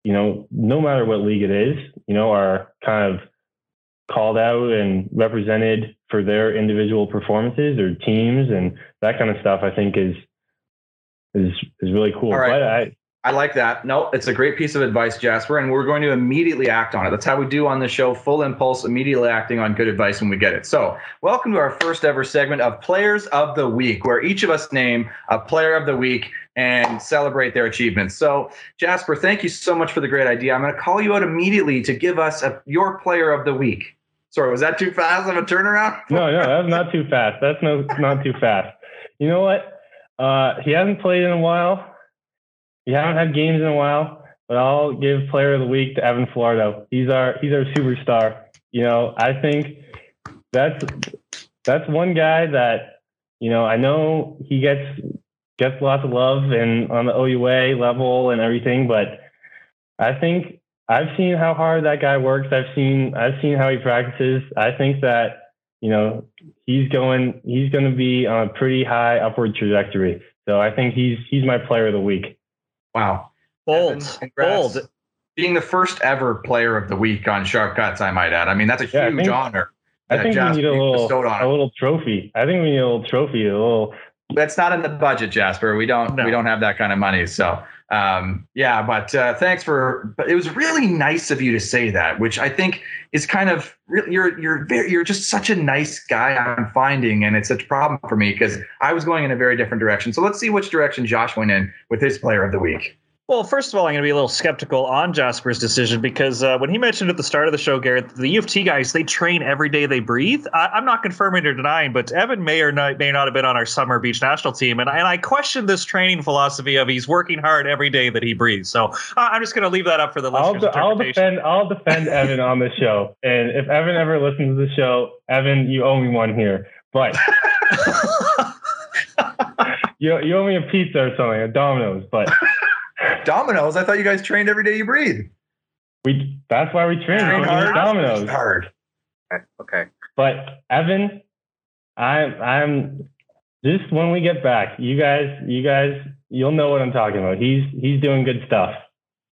you know, no matter what league it is, you know, are kind of called out and represented for their individual performances or teams and that kind of stuff I think is is is really cool. Right. But I i like that no it's a great piece of advice jasper and we're going to immediately act on it that's how we do on the show full impulse immediately acting on good advice when we get it so welcome to our first ever segment of players of the week where each of us name a player of the week and celebrate their achievements so jasper thank you so much for the great idea i'm going to call you out immediately to give us a, your player of the week Sorry, was that too fast of a turnaround? No, no, that's not too fast. That's no, not too fast. You know what? Uh, he hasn't played in a while. He haven't had games in a while, but I'll give Player of the Week to Evan Falardeau. He's our he's our superstar. You know, I think that's that's one guy that you know I know he gets gets lots of love and on the OUA level and everything, but I think I've seen how hard that guy works. I've seen I've seen how he practices. I think that you know he's going he's going to be on a pretty high upward trajectory. So I think he's he's my player of the week. Wow, bold, Evan, bold. Being the first ever player of the week on Sharp Cuts, I might add. I mean, that's a Yeah, I huge think- honor. I that think we need a little on a little trophy. I think we need a little trophy, a little That's not in the budget, Jasper. We don't No. we don't have that kind of money. So um, yeah, but uh, thanks for. But it was really nice of you to say that, which I think is kind of re- you're you're very you're just such a nice guy. I'm finding, and it's such a problem for me because I was going in a very different direction. So let's see which direction Josh went in with his player of the week. Well, first of all, I'm going to be a little skeptical on Jasper's decision because uh, when he mentioned at the start of the show, Garrett, the U of T guys they train every day they breathe. I, I'm not confirming or denying, but Evan may or not, may not have been on our summer beach national team, and, and I question this training philosophy of he's working hard every day that he breathes. So uh, I'm just going to leave that up for the I'll, listeners' de- I'll defend I'll defend Evan on the show. And if Evan ever listens to the show, Evan, you owe me one here. But you you owe me a pizza or something, a Domino's. But Domino's. I thought you guys trained every day you breathe. we that's why we train. Train we hard. eat Domino's. Hard. okay. But Evan, I'm I'm just when we get back, you guys you guys you'll know what I'm talking about. He's he's doing good stuff.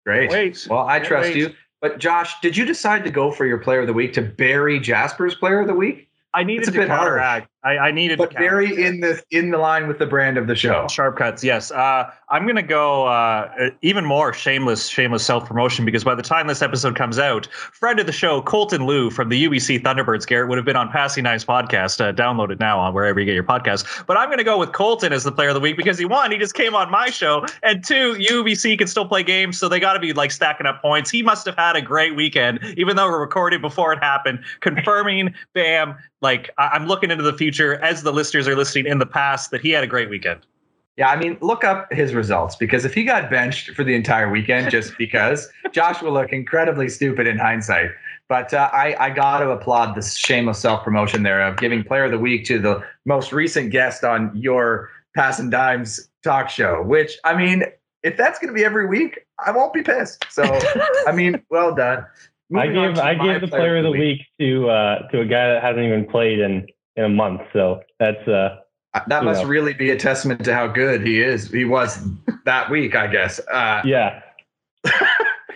Great. Wait. Well, I trust Wait. you. But Josh, did you decide to go for your player of the week to bury Jasper's player of the week? I needed It's a to bit harsh. counteract. I, I needed But counteract. in the in the line with the brand of the show. Sharp cuts, yes. Uh, I'm going to go uh, even more shameless, shameless self promotion because by the time this episode comes out, friend of the show, Colton Liu from the UBC Thunderbirds, Garrett, would have been on Passing Knives podcast. Uh, download it now on wherever you get your podcast. But I'm going to go with Colton as the player of the week because he won. he just came on my show, and two, UBC can still play games, so they got to be like stacking up points. He must have had a great weekend, even though we're recording before it happened, confirming, bam, like I- I'm looking into the future as the listeners are listening in the past that he had a great weekend. Yeah, I mean, look up his results because if he got benched for the entire weekend just because, Josh will look incredibly stupid in hindsight. But uh, I, I got to applaud this shameless self promotion there of giving Player of the Week to the most recent guest on your Pass and Dimes talk show. Which I mean, if that's going to be every week, I won't be pissed. So I mean, well done. I Moving on gave I my gave the player of the week to uh, to a guy that hasn't even played in in a month. So that's uh Uh, That must know. really be a testament to how good he is. He was that week, I guess. Uh, yeah.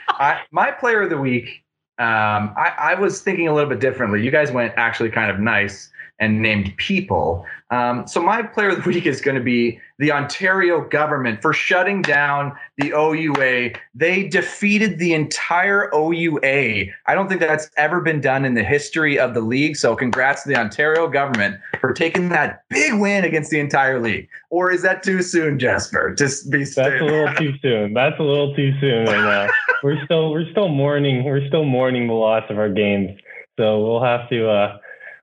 I, my player of the week, um, I, I was thinking a little bit differently. You guys went actually kind of nice and named people. Um, so my player of the week is going to be the Ontario government for shutting down the OUA. They defeated the entire OUA. I don't think that's ever been done in the history of the league. So congrats to the Ontario government for taking that big win against the entire league. Or is that too soon, Jasper? Just be That's a little too soon. That's a little too soon right now. we're still we're still mourning we're still mourning the loss of our games. So we'll have to uh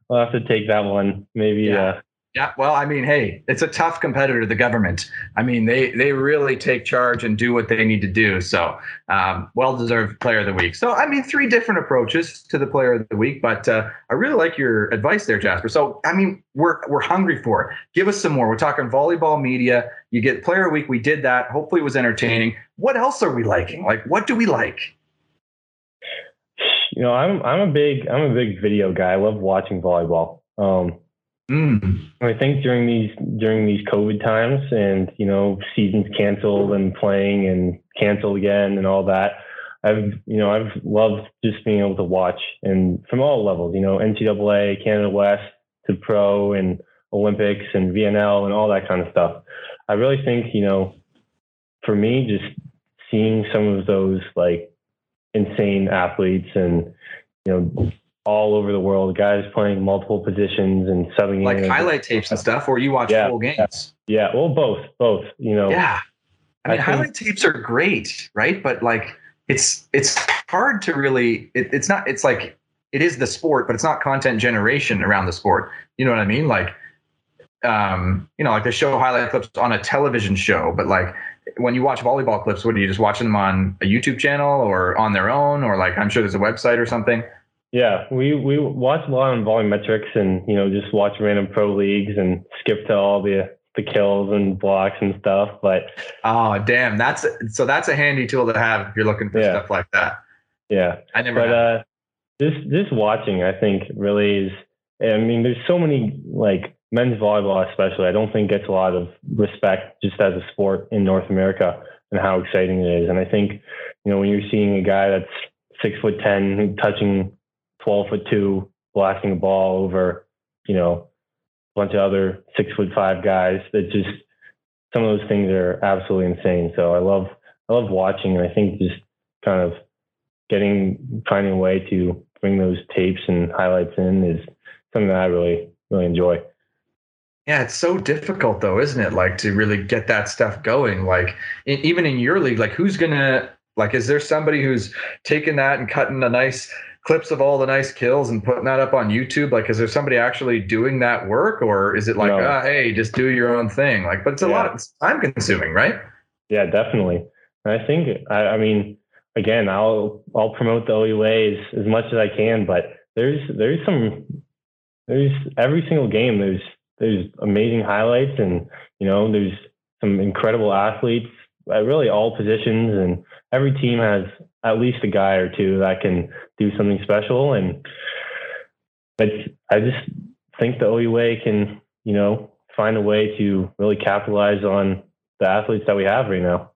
we'll have to take that one. Maybe Yeah. uh Yeah, well, I mean, hey, it's a tough competitor, the government. I mean, they they really take charge and do what they need to do. So, um, well deserved player of the week. So, I mean, three different approaches to the player of the week, but uh, I really like your advice there, Jasper. So, I mean, we're we're hungry for it. Give us some more. We're talking volleyball media. You get player of the week. We did that. Hopefully, it was entertaining. What else are we liking? Like, what do we like? you know, I'm I'm a big I'm a big video guy. I love watching volleyball. Um Mm. I think during these during these COVID times and you know seasons canceled and playing and canceled again and all that, I've you know I've loved just being able to watch and from all levels, you know NCAA, Canada West to pro and Olympics and VNL and all that kind of stuff. I really think you know for me just seeing some of those like insane athletes and you know all over the world, guys playing multiple positions and subbing Like highlight tapes and stuff, or you watch Yeah, full games. yeah, well, both, both. You know, Yeah. I mean, I think- highlight tapes are great, right? But like, it's it's hard to really. It, it's not. It's like it is the sport, but it's not content generation around the sport. You know what I mean? Like, um, you know, like they show highlight clips on a television show, but like when you watch volleyball clips, what are you just watching them on a YouTube channel or on their own, or like I'm sure there's a website or something? Yeah, we we watch a lot on VolleyMetrics and you know just watch random pro leagues and skip to all the the kills and blocks and stuff. But oh damn, that's so that's a handy tool to have if you're looking for yeah. stuff like that. Yeah, I never. But uh, just just watching, I think really is. I mean, there's so many like men's volleyball, especially. I don't think gets a lot of respect just as a sport in North America and how exciting it is. And I think you know when you're seeing a guy that's six foot ten touching 12 foot two blasting a ball over, you know, a bunch of other six foot five guys. That just some of those things are absolutely insane. So I love I love watching, and I think just kind of getting finding a way to bring those tapes and highlights in is something that I really really enjoy. Yeah, it's so difficult though, isn't it? Like to really get that stuff going. Like in, even in your league, like who's gonna like? Is there somebody who's taking that and cutting a nice clips of all the nice kills and putting that up on YouTube? Like, is there somebody actually doing that work, or is it like, no. ah, hey, just do your own thing? Like, but it's a yeah. lot. It's time consuming, right? Yeah, definitely. And I think, I, I mean, again, I'll I'll promote the OUA as, as much as I can, but there's there's some there's every single game there's there's amazing highlights and you know there's some incredible athletes at really all positions and every team has at least a guy or two that can do something special. And it's, I just think the OUA can, you know, find a way to really capitalize on the athletes that we have right now.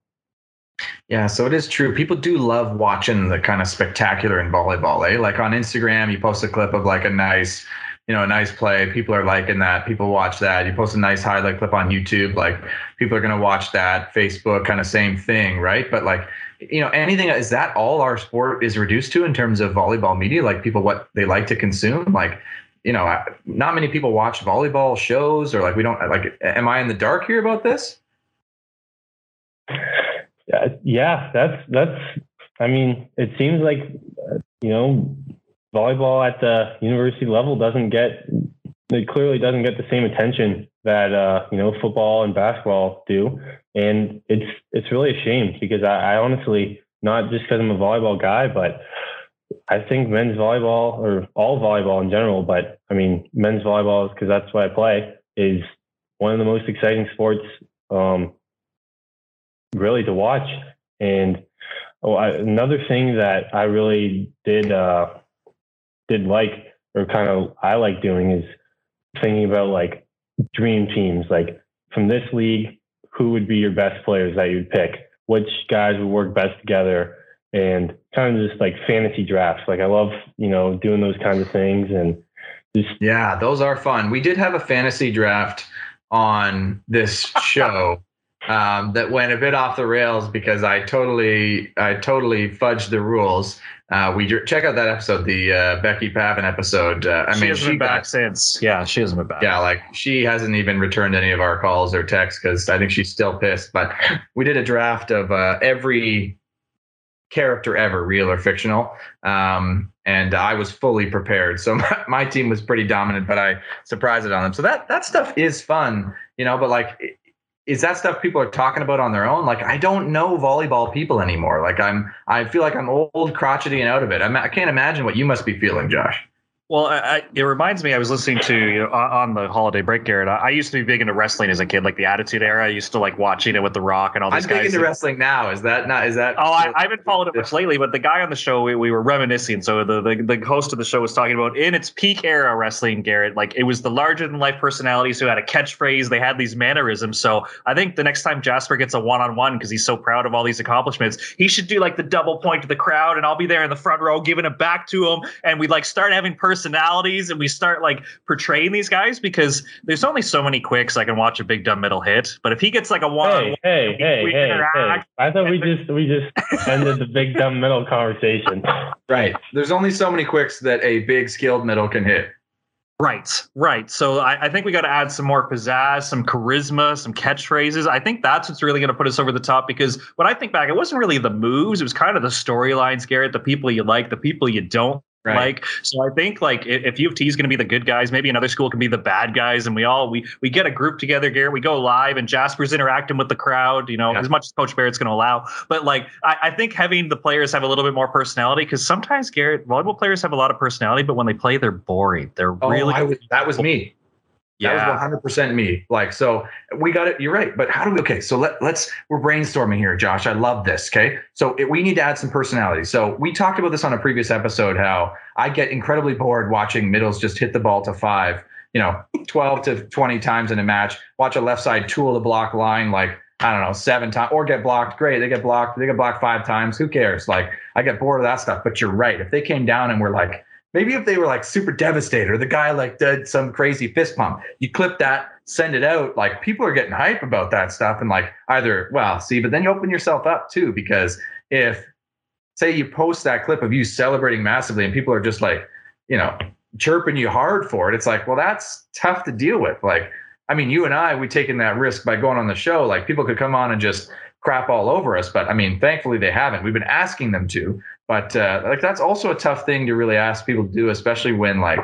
Yeah, so it is true. People do love watching the kind of spectacular in volleyball, eh? Like on Instagram, you post a clip of like a nice you know, a nice play. People are liking that. People watch that. You post a nice highlight clip on YouTube, like people are going to watch that. Facebook, kind of same thing, right? But like, you know, anything is that all our sport is reduced to in terms of volleyball media? Like people, what they like to consume, like. You know, not many people watch volleyball shows, or like we don't like. Am I in the dark here about this? Yeah, yeah, that's that's. I mean, it seems like uh, you know volleyball at the university level doesn't get it clearly doesn't get the same attention that uh, you know football and basketball do, and it's it's really a shame because I, I honestly not just because I'm a volleyball guy, but I think men's volleyball or all volleyball in general, but I mean men's volleyball because that's what I play is one of the most exciting sports um, really to watch. And oh, I, another thing that I really did uh, did like or kind of I like doing is thinking about like dream teams, like from this league, who would be your best players that you'd pick? Which guys would work best together? And kind of just like fantasy drafts. Like I love, you know, doing those kinds of things and just Yeah, those are fun. We did have a fantasy draft on this show um, that went a bit off the rails because I totally I totally fudged the rules. Uh, we check out that episode, the uh, Becky Pavin episode. Uh, I she mean, hasn't she been back since. Yeah, she hasn't been back. Yeah, like she hasn't even returned any of our calls or texts because I think she's still pissed. But we did a draft of uh, every character ever, real or fictional, um, and I was fully prepared. So my, my team was pretty dominant, but I surprised it on them. So that that stuff is fun, you know. But like is that stuff people are talking about on their own? Like, I don't know volleyball people anymore. Like, I'm, I feel like I'm old, crotchety, and out of it. I'm, I can't imagine what you must be feeling, Josh. Well, I, it reminds me. I was listening to you know, on the holiday break, Garrett. I, I, used to be big into wrestling as a kid, like the Attitude Era. I used to like watching it with The Rock and all these I'm guys. I'm big into wrestling now. Is that not? Is that? Oh, I, I, haven't followed it much lately. But the guy on the show, we, we were reminiscing. So the, the the host of the show was talking about in its peak era wrestling, Garrett. Like it was the larger than life personalities who had a catchphrase. They had these mannerisms. So I think the next time Jasper gets a one on one because he's so proud of all these accomplishments, he should do like the double point to the crowd, and I'll be there in the front row giving it back to him, and we'd like start having personalities and we start like portraying these guys because there's only so many quicks I can watch a big dumb middle hit. But if he gets like a one, hey, hey, hey, hey, hey, I thought we just we just ended the big dumb middle conversation. Right. There's only so many quicks that a big skilled middle can hit. Right, right. So I, I think we got to add some more pizzazz, some charisma, some catchphrases. I think that's what's really going to put us over the top because when I think back, it wasn't really the moves; it was kind of the storylines, Garrett, the people you like, the people you don't Right. Like, so I think like if U of T is going to be the good guys, maybe another school can be the bad guys, and we all we we get a group together, Garrett. We go live, and Jasper's interacting with the crowd, you know, yeah. as much as Coach Barrett's going to allow. But like, I, I, think having the players have a little bit more personality because sometimes Garrett volleyball players have a lot of personality, but when they play, they're boring. They're oh, really. Was, that was me. Yeah. That was 100% me. Like, so we got it. You're right. But how do we, okay. So let, let's, we're brainstorming here, Josh. I love this. Okay. So it, we need to add some personality. So we talked about this on a previous episode, how I get incredibly bored watching middles just hit the ball to five, you know, 12 to 20 times in a match, watch a left side tool the block line, like, I don't know, seven times or get blocked. Great. They get blocked. They get blocked five times. Who cares? Like, I get bored of that stuff. But you're right. If they came down and were like, Maybe if they were like super devastated or the guy like did some crazy fist pump, you clip that, send it out. Like people are getting hype about that stuff. And like either, well, see, but then you open yourself up too, because if say you post that clip of you celebrating massively and people are just like, you know, chirping you hard for it, it's like, well, that's tough to deal with. Like, I mean, you and I, we taken that risk by going on the show. Like people could come on and just crap all over us, but I mean, thankfully they haven't. We've been asking them to, but uh, like that's also a tough thing to really ask people to do, especially when like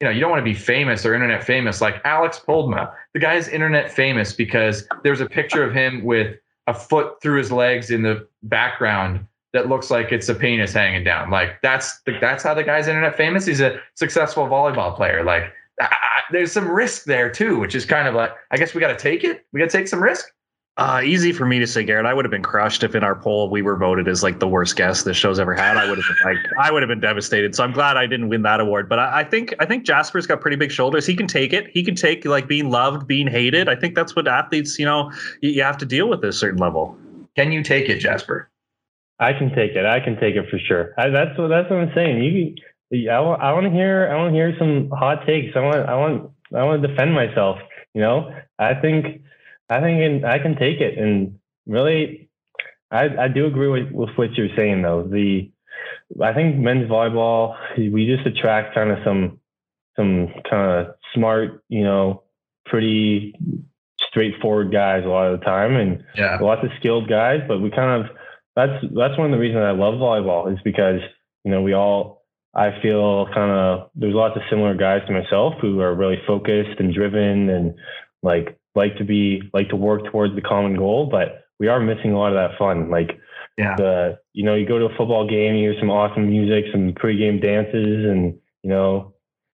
you know you don't want to be famous or internet famous. Like Alex Poldma, the guy is internet famous because there's a picture of him with a foot through his legs in the background that looks like it's a penis hanging down. Like that's the, that's how the guy's internet famous. He's a successful volleyball player. Like I, I, there's some risk there too, which is kind of like I guess we got to take it. We got to take some risk. Uh, easy for me to say, Garrett. I would have been crushed if in our poll we were voted as like the worst guest this show's ever had. I would have been like, I would have been devastated. So I'm glad I didn't win that award. But I, I, think I think Jasper's got pretty big shoulders. He can take it. He can take like being loved, being hated. I think that's what athletes, you know, you, you have to deal with at a certain level. Can you take it, Jasper? I can take it. I can take it for sure. I, that's what that's what I'm saying. You, I, I want to hear. I want to hear some hot takes. I want. I want. I want to defend myself. You know. I think. I think I can take it and really, I, I do agree with, with what you're saying though. The I think men's volleyball we just attract kind of some some kind of smart, you know, pretty straightforward guys a lot of the time, and yeah. lots of skilled guys. But we kind of that's that's one of the reasons I love volleyball is because you know we all I feel kind of there's lots of similar guys to myself who are really focused and driven and like like to be like to work towards the common goal, but we are missing a lot of that fun. Like yeah. the you know, you go to a football game, you hear some awesome music, some pregame dances and you know,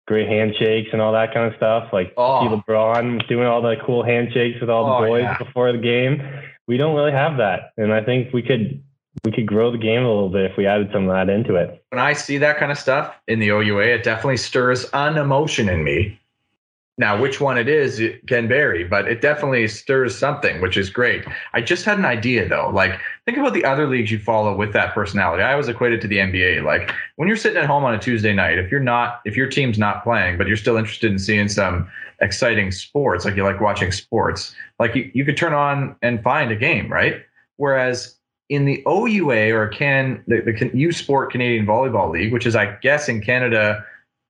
great handshakes and all that kind of stuff. Like oh. see LeBron doing all the cool handshakes with all the oh, boys yeah. before the game. We don't really have that. And I think we could we could grow the game a little bit if we added some of that into it. When I see that kind of stuff in the OUA, it definitely stirs an emotion in me now, which one it is, it can vary, but it definitely stirs something, which is great. I just had an idea though. Like, think about the other leagues you follow with that personality. I was equated to the NBA. Like, when you're sitting at home on a Tuesday night, if you're not, if your team's not playing, but you're still interested in seeing some exciting sports, like you like watching sports, like you, you could turn on and find a game, right? Whereas in the OUA or can the, the U Sport Canadian Volleyball League, which is, I guess, in Canada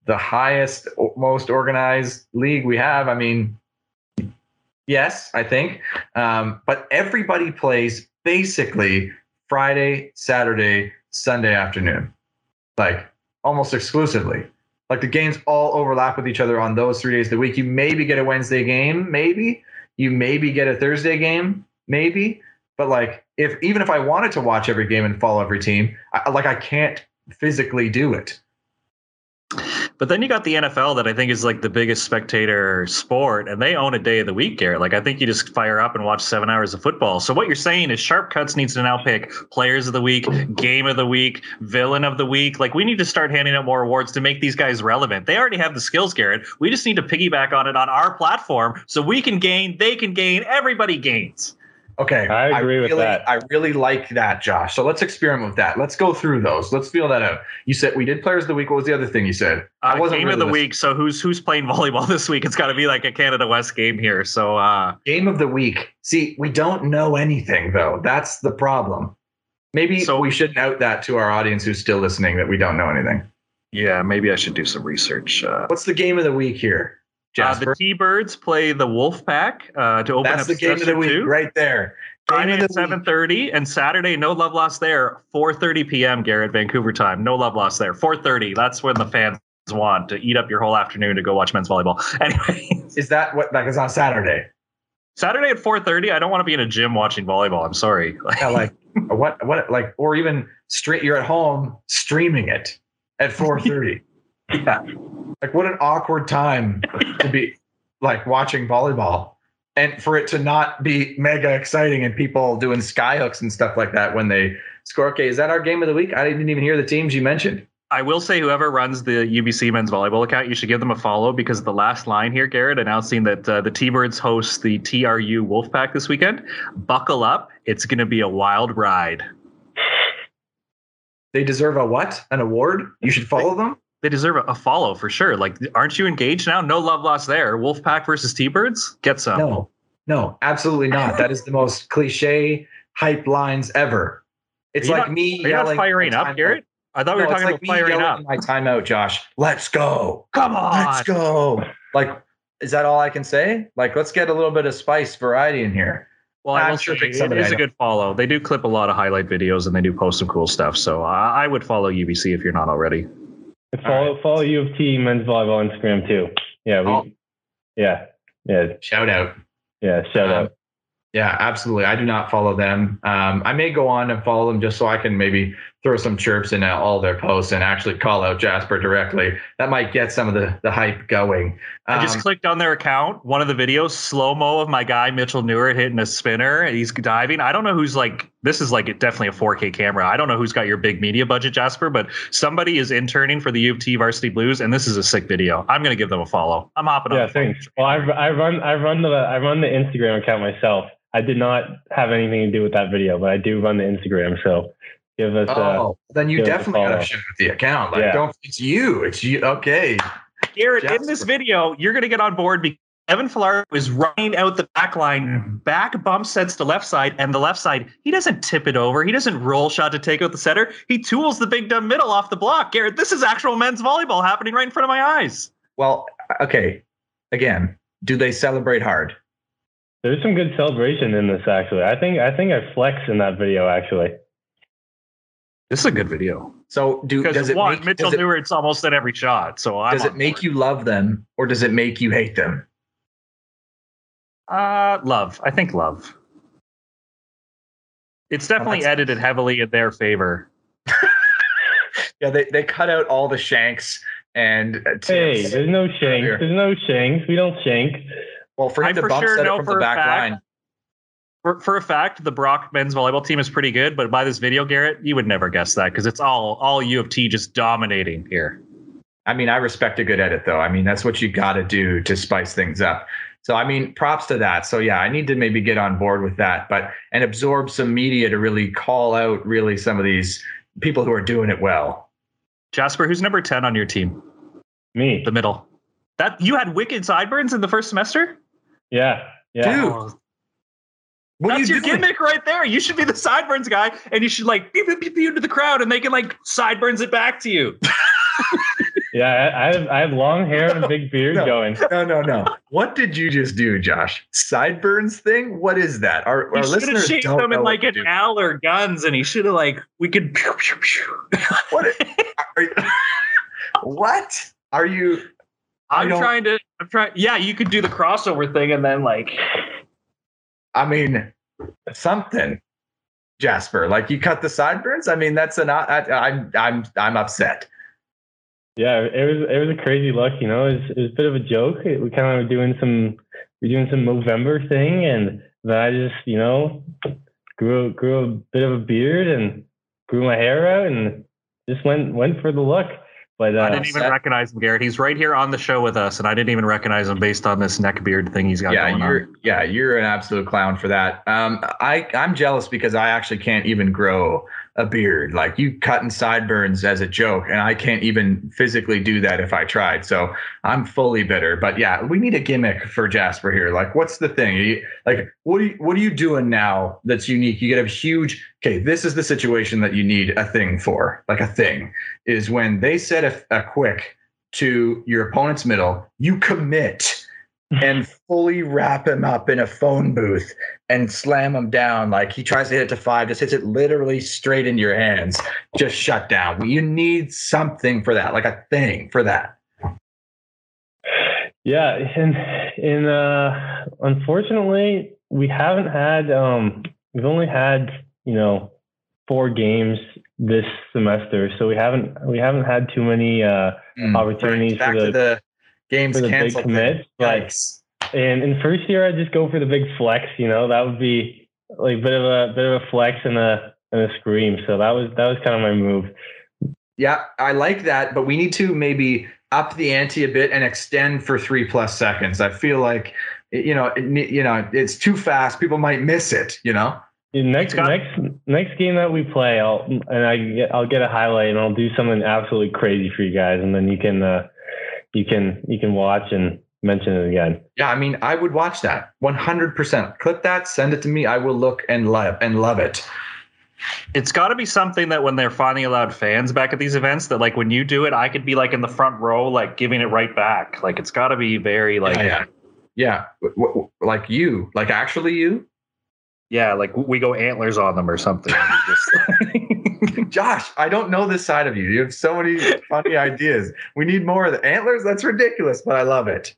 the highest, most organized league we have. I mean, yes, I think. Um, but everybody plays basically Friday, Saturday, Sunday afternoon, like almost exclusively. Like the games all overlap with each other on those three days of the week. You maybe get a Wednesday game, maybe. You maybe get a Thursday game, maybe. But like, if even if I wanted to watch every game and follow every team, I, like I can't physically do it. But then you got the NFL that I think is like the biggest spectator sport, and they own a day of the week, Garrett. Like I think you just fire up and watch seven hours of football. So what you're saying is Sharp Cuts needs to now pick players of the week, game of the week, villain of the week. Like we need to start handing out more awards to make these guys relevant. They already have the skills, Garrett. We just need to piggyback on it on our platform so we can gain, they can gain, everybody gains. Okay. I agree I with really, that. I really like that, Josh. So let's experiment with that. Let's go through those. Let's feel that out. You said we did players of the week. What was the other thing you said? Uh, I wasn't game really of the listening. week. So who's who's playing volleyball this week? It's got to be like a Canada West game here. So uh game of the week. See, we don't know anything though. That's the problem. Maybe so, we should note that to our audience who's still listening that we don't know anything. Yeah, maybe I should do some research. Uh, What's the game of the week here? Jasper. the T-Birds play the Wolfpack uh, to open That's up the game of the week two. right there. Game Friday at seven thirty and Saturday no love lost there. Four thirty p.m. Garrett Vancouver time. No love lost there. Four thirty. That's when the fans want to eat up your whole afternoon to go watch men's volleyball. Anyway. Is that what like is on Saturday? Saturday at four thirty. I don't want to be in a gym watching volleyball. I'm sorry. Yeah, like what what like or even straight you're at home streaming it at 4:30. Yeah. like what an awkward time to be like watching volleyball and for it to not be mega exciting and people doing skyhooks and stuff like that when they score. Okay, is that our game of the week? I didn't even hear the teams you mentioned. I will say, whoever runs the UBC men's volleyball account, you should give them a follow because the last line here, Garrett, announcing that uh, the T-Birds host the TRU Wolfpack this weekend. Buckle up. It's going to be a wild ride. They deserve a what? An award? You should follow them. They deserve a, a follow for sure. Like, aren't you engaged now? No love lost there. Wolfpack versus T-Birds? Get some. No, no, absolutely not. that is the most cliche hype lines ever. It's like not- me Are you not firing up. Garrett? I thought we No, were talking like about firing up. in my timeout, Josh. Let's go. Come on. Let's go. Like, is that all I can say? Like, let's get a little bit of spice variety in here. Well, I I'm will sure say it is a good follow. They do clip a lot of highlight videos and they do post some cool stuff. So I, I would follow UBC if you're not already. And follow follow U of T men's volleyball Instagram too. Yeah, we, Oh. yeah, yeah, Shout out. yeah. Shout Um, out. Yeah, absolutely. I do not follow them. Um, I may go on and follow them just so I can maybe throw some chirps in all their posts and actually call out Jasper directly. That might get some of the, the hype going. I just Um, clicked on their account. One of the videos, slow mo of my guy Mitchell Newer hitting a spinner. and He's diving. I don't know who's like. This is like definitely a 4K camera. I don't know who's got your big media budget, Jasper, but somebody is interning for the U of T Varsity Blues, and this is a sick video. I'm gonna give them a follow. I'm hopping on. Yeah, thanks. Well, I, I run I run the I run the Instagram account myself. I did not have anything to do with that video, but I do run the Instagram. So give us. Oh, then you give us a definitely gotta share with the account. Like, Yeah. don't. It's you. It's you. Okay. Garrett, in this video, you're gonna get on board because Evan Filar is running out the back line, back bump sets to left side, and the left side, he doesn't tip it over. He doesn't roll shot to take out the setter. He tools the big dumb middle off the block. Garrett, this is actual men's volleyball happening right in front of my eyes. Well, okay. Again, do they celebrate hard? there's some good celebration in this actually. I think I think I flex in that video actually. This is a good video. So do does Because it one, make, Mitchell does it, Newert's almost at every shot. So I'm does it make board. you love them or does it make you hate them? uh love? I think love. It's definitely that's- edited heavily in their favor. Yeah, they, they cut out all the shanks and uh, Hey, there's no shanks. There's no shanks. We don't shank. well for him I to for bump sure set it from the back fact- line. For, for a fact, the Brock men's volleyball team is pretty good, but by this video, Garrett, you would never guess that because it's all all U of T just dominating here. I mean, I respect a good edit though. I mean, that's what you got to do to spice things up. So I mean, props to that. So yeah, I need to maybe get on board with that, but and absorb some media to really call out really some of these people who are doing it well. Jasper, who's number ten on your team? Me. The middle. That you had wicked sideburns in the first semester. Yeah. Yeah. Dude, Oh, What that's you your doing? gimmick right there. You should be the sideburns guy, and you should like pew, pew, pew, pew to the crowd, and they can like sideburns it back to you. Yeah. I, I have I have long hair and a big beard No. going. No, no, no. What did you just do, Josh? Sideburns thing? What is that? Our, He our should have listeners shaped don't them know in like to an do. owl or guns, and he should have like we could. Pew, pew, pew. What? Are you, what are you? I I'm trying to. I'm trying. Yeah, you could do the crossover thing, and then like. I mean, something, Jasper. Like you cut the sideburns. I mean, that's an. I, I'm I'm I'm upset. Yeah, it was it was a crazy look, you know. It was, it was a bit of a joke. We kind of were doing some we are doing some Movember thing, and then I just you know grew grew a bit of a beard and grew my hair out and just went went for the look. But I uh, didn't even recognize him, Garrett. He's right here on the show with us, and I didn't even recognize him based on this neck beard thing he's got yeah, going you're on. yeah, you're an absolute clown for that. Um, I I'm jealous because I actually can't even grow a beard. Like you cutting sideburns as a joke, and I can't even physically do that if I tried. So I'm fully bitter. But yeah, we need a gimmick for Jasper here. Like, what's the thing? You, like, what are you what are you doing now that's unique? You get a huge. Okay, this is the situation that you need a thing for. Like a thing is when they set a, a quick to your opponent's middle, you commit and fully wrap him up in a phone booth and slam him down. Like he tries to hit it to five, just hits it literally straight into your hands, just shut down. You need something for that, like a thing for that. Yeah, and and uh, unfortunately, we haven't had. Um, we've only had you know four games this semester, so we haven't we haven't had too many uh, mm, opportunities right. for the, the, games for the big commits. But and in first year, I just go for the big flex. You know, that would be like a bit of a bit of a flex and a and a scream. So that was that was kind of my move. Yeah, I like that, but we need to maybe up the ante a bit and extend for three plus seconds. I feel like you know, it, you know, it's too fast. People might miss it. You know. Next next next game that we play, I'll and I get, I'll get a highlight and I'll do something absolutely crazy for you guys, and then you can uh, you can you can watch and mention it again. Yeah, I mean, I would watch that 100%. Clip that, send it to me. I will look and love and love it. It's got to be something that when they're finally allowed fans back at these events, that like when you do it, I could be like in the front row, like giving it right back. Like it's got to be very like yeah, yeah. yeah. like you, like actually you. Yeah, like we go antlers on them or something. Josh, I don't know this side of you. You have so many funny ideas. We need more of the antlers. That's ridiculous, but I love it.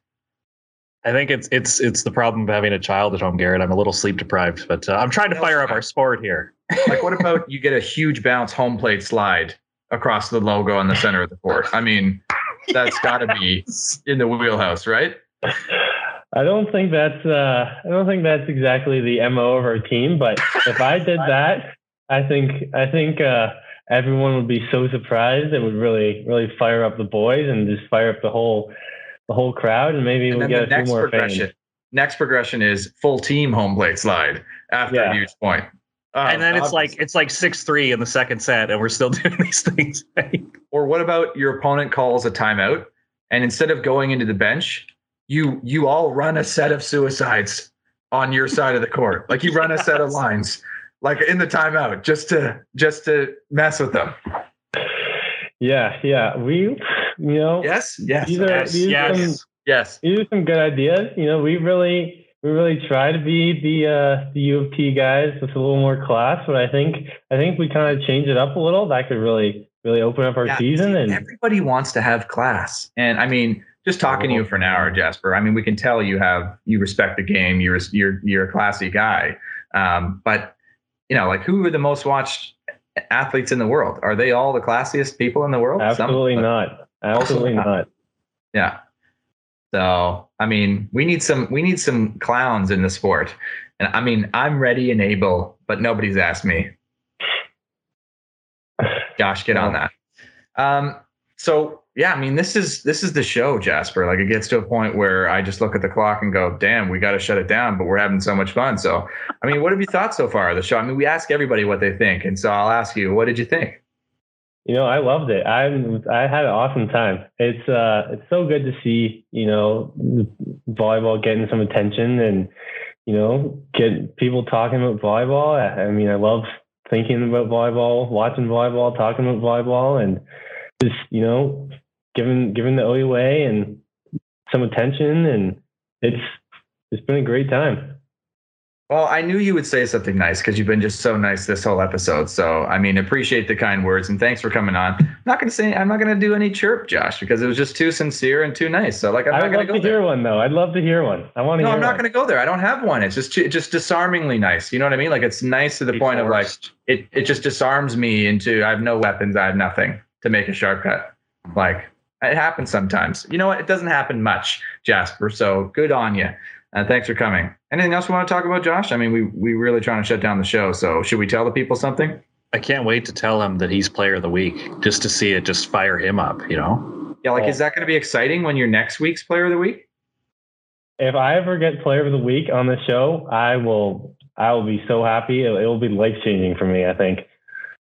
I think it's it's it's the problem of having a child at home, Garrett. I'm a little sleep deprived, but uh, I'm trying to fire up our sport here. like, what about you get a huge bounce home plate slide across the logo in the center of the court? I mean, that's got to be in the wheelhouse, right? I don't think that's uh, I don't think that's exactly the mo of our team. But if I did that, I think I think uh, everyone would be so surprised. It would really really fire up the boys and just fire up the whole the whole crowd, and maybe and we'll get a few more fans. Next progression is full team home plate slide after yeah. a huge point. Uh, and then it's like it's like six three in the second set, and we're still doing these things. or what about your opponent calls a timeout, and instead of going into the bench, you you all run a set of suicides on your side of the court, like you run a set of lines, like in the timeout, just to just to mess with them. Yeah, yeah, we you know, yes, yes, these are, yes, these yes, some, yes. These are some good ideas. You know, we really we really try to be the uh, the U of T guys with a little more class, but I think I think we kind of change it up a little. That could really really open up our yeah, season. And everybody wants to have class, and I mean, just talking to you for an hour, Jasper. I mean, we can tell you have you respect the game. You're you're you're a classy guy, um, but you know, like who are the most watched athletes in the world? Are they all the classiest people in the world? Absolutely Some, not. Absolutely not. Yeah. So I mean, we need some we need some clowns in the sport. And I mean, I'm ready and able, but nobody's asked me. Josh, get on that. Um, so yeah, I mean, this is this is the show, Jasper. Like it gets to a point where I just look at the clock and go, "Damn, we got to shut it down." But we're having so much fun. So, I mean, what have you thought so far of the show? I mean, we ask everybody what they think, and so I'll ask you, what did you think? You know, I loved it. I I had an awesome time. It's uh, it's so good to see you know volleyball getting some attention and you know get people talking about volleyball. I, I mean, I love thinking about volleyball, watching volleyball, talking about volleyball, and just you know giving giving the OUA and some attention, and it's it's been a great time. Well, I knew you would say something nice because you've been just so nice this whole episode. So, I mean, appreciate the kind words and thanks for coming on. I'm not going to say I'm not going to do any chirp, Josh, because it was just too sincere and too nice. So, like, I'm I'd not going to hear one though. I'd love to hear one. I want to. No, I'm not going to go there. I don't have one. It's just just disarmingly nice. You know what I mean? Like, it's nice to the Be point forced. of like it. It just disarms me into I have no weapons. I have nothing to make a sharp cut. Like it happens sometimes. You know what? It doesn't happen much, Jasper. So good on you. And uh, thanks for coming. Anything else we want to talk about, Josh? I mean, we we really trying to shut down the show. So should we tell the people something? I can't wait to tell him that he's player of the week, just to see it just fire him up. You know? Yeah. Like, oh. is that going to be exciting when you're next week's player of the week? If I ever get player of the week on the show, I will. I will be so happy. It, it will be life changing for me. I think.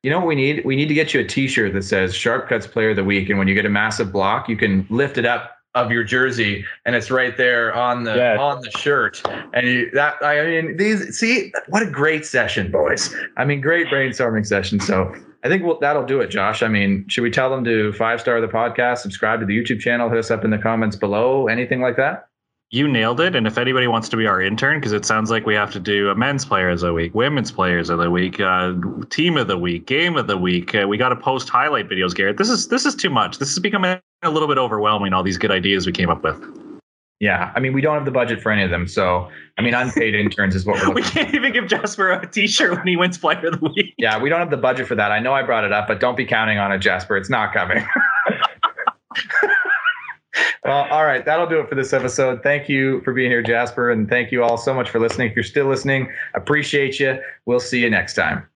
You know what we need? We need to get you a T-shirt that says "Sharp Cuts Player of the Week," and when you get a massive block, you can lift it up of your jersey and it's right there on the yes. on the shirt. And you, that i mean these see what a great session boys. I mean great brainstorming session. So i think we'll, that'll do it josh. I mean should we tell them to five star the podcast subscribe to the youtube channel hit us up in the comments below anything like that you nailed it. And if anybody wants to be our intern, because it sounds like we have to do a men's players of the week, women's players of the week, uh, team of the week, game of the week. Uh, we got to post highlight videos, Garrett. This is this is too much. This is becoming a little bit overwhelming. All these good ideas we came up with. Yeah, I mean, we don't have the budget for any of them. So, I mean, unpaid interns is what we're we can't even give Jasper a T-shirt when he wins Player of the Week. Yeah, we don't have the budget for that. I know I brought it up, but don't be counting on it, Jasper. It's not coming. well, all right, that'll do it for this episode. Thank you for being here, Jasper, and thank you all so much for listening. If you're still listening, appreciate you. We'll see you next time.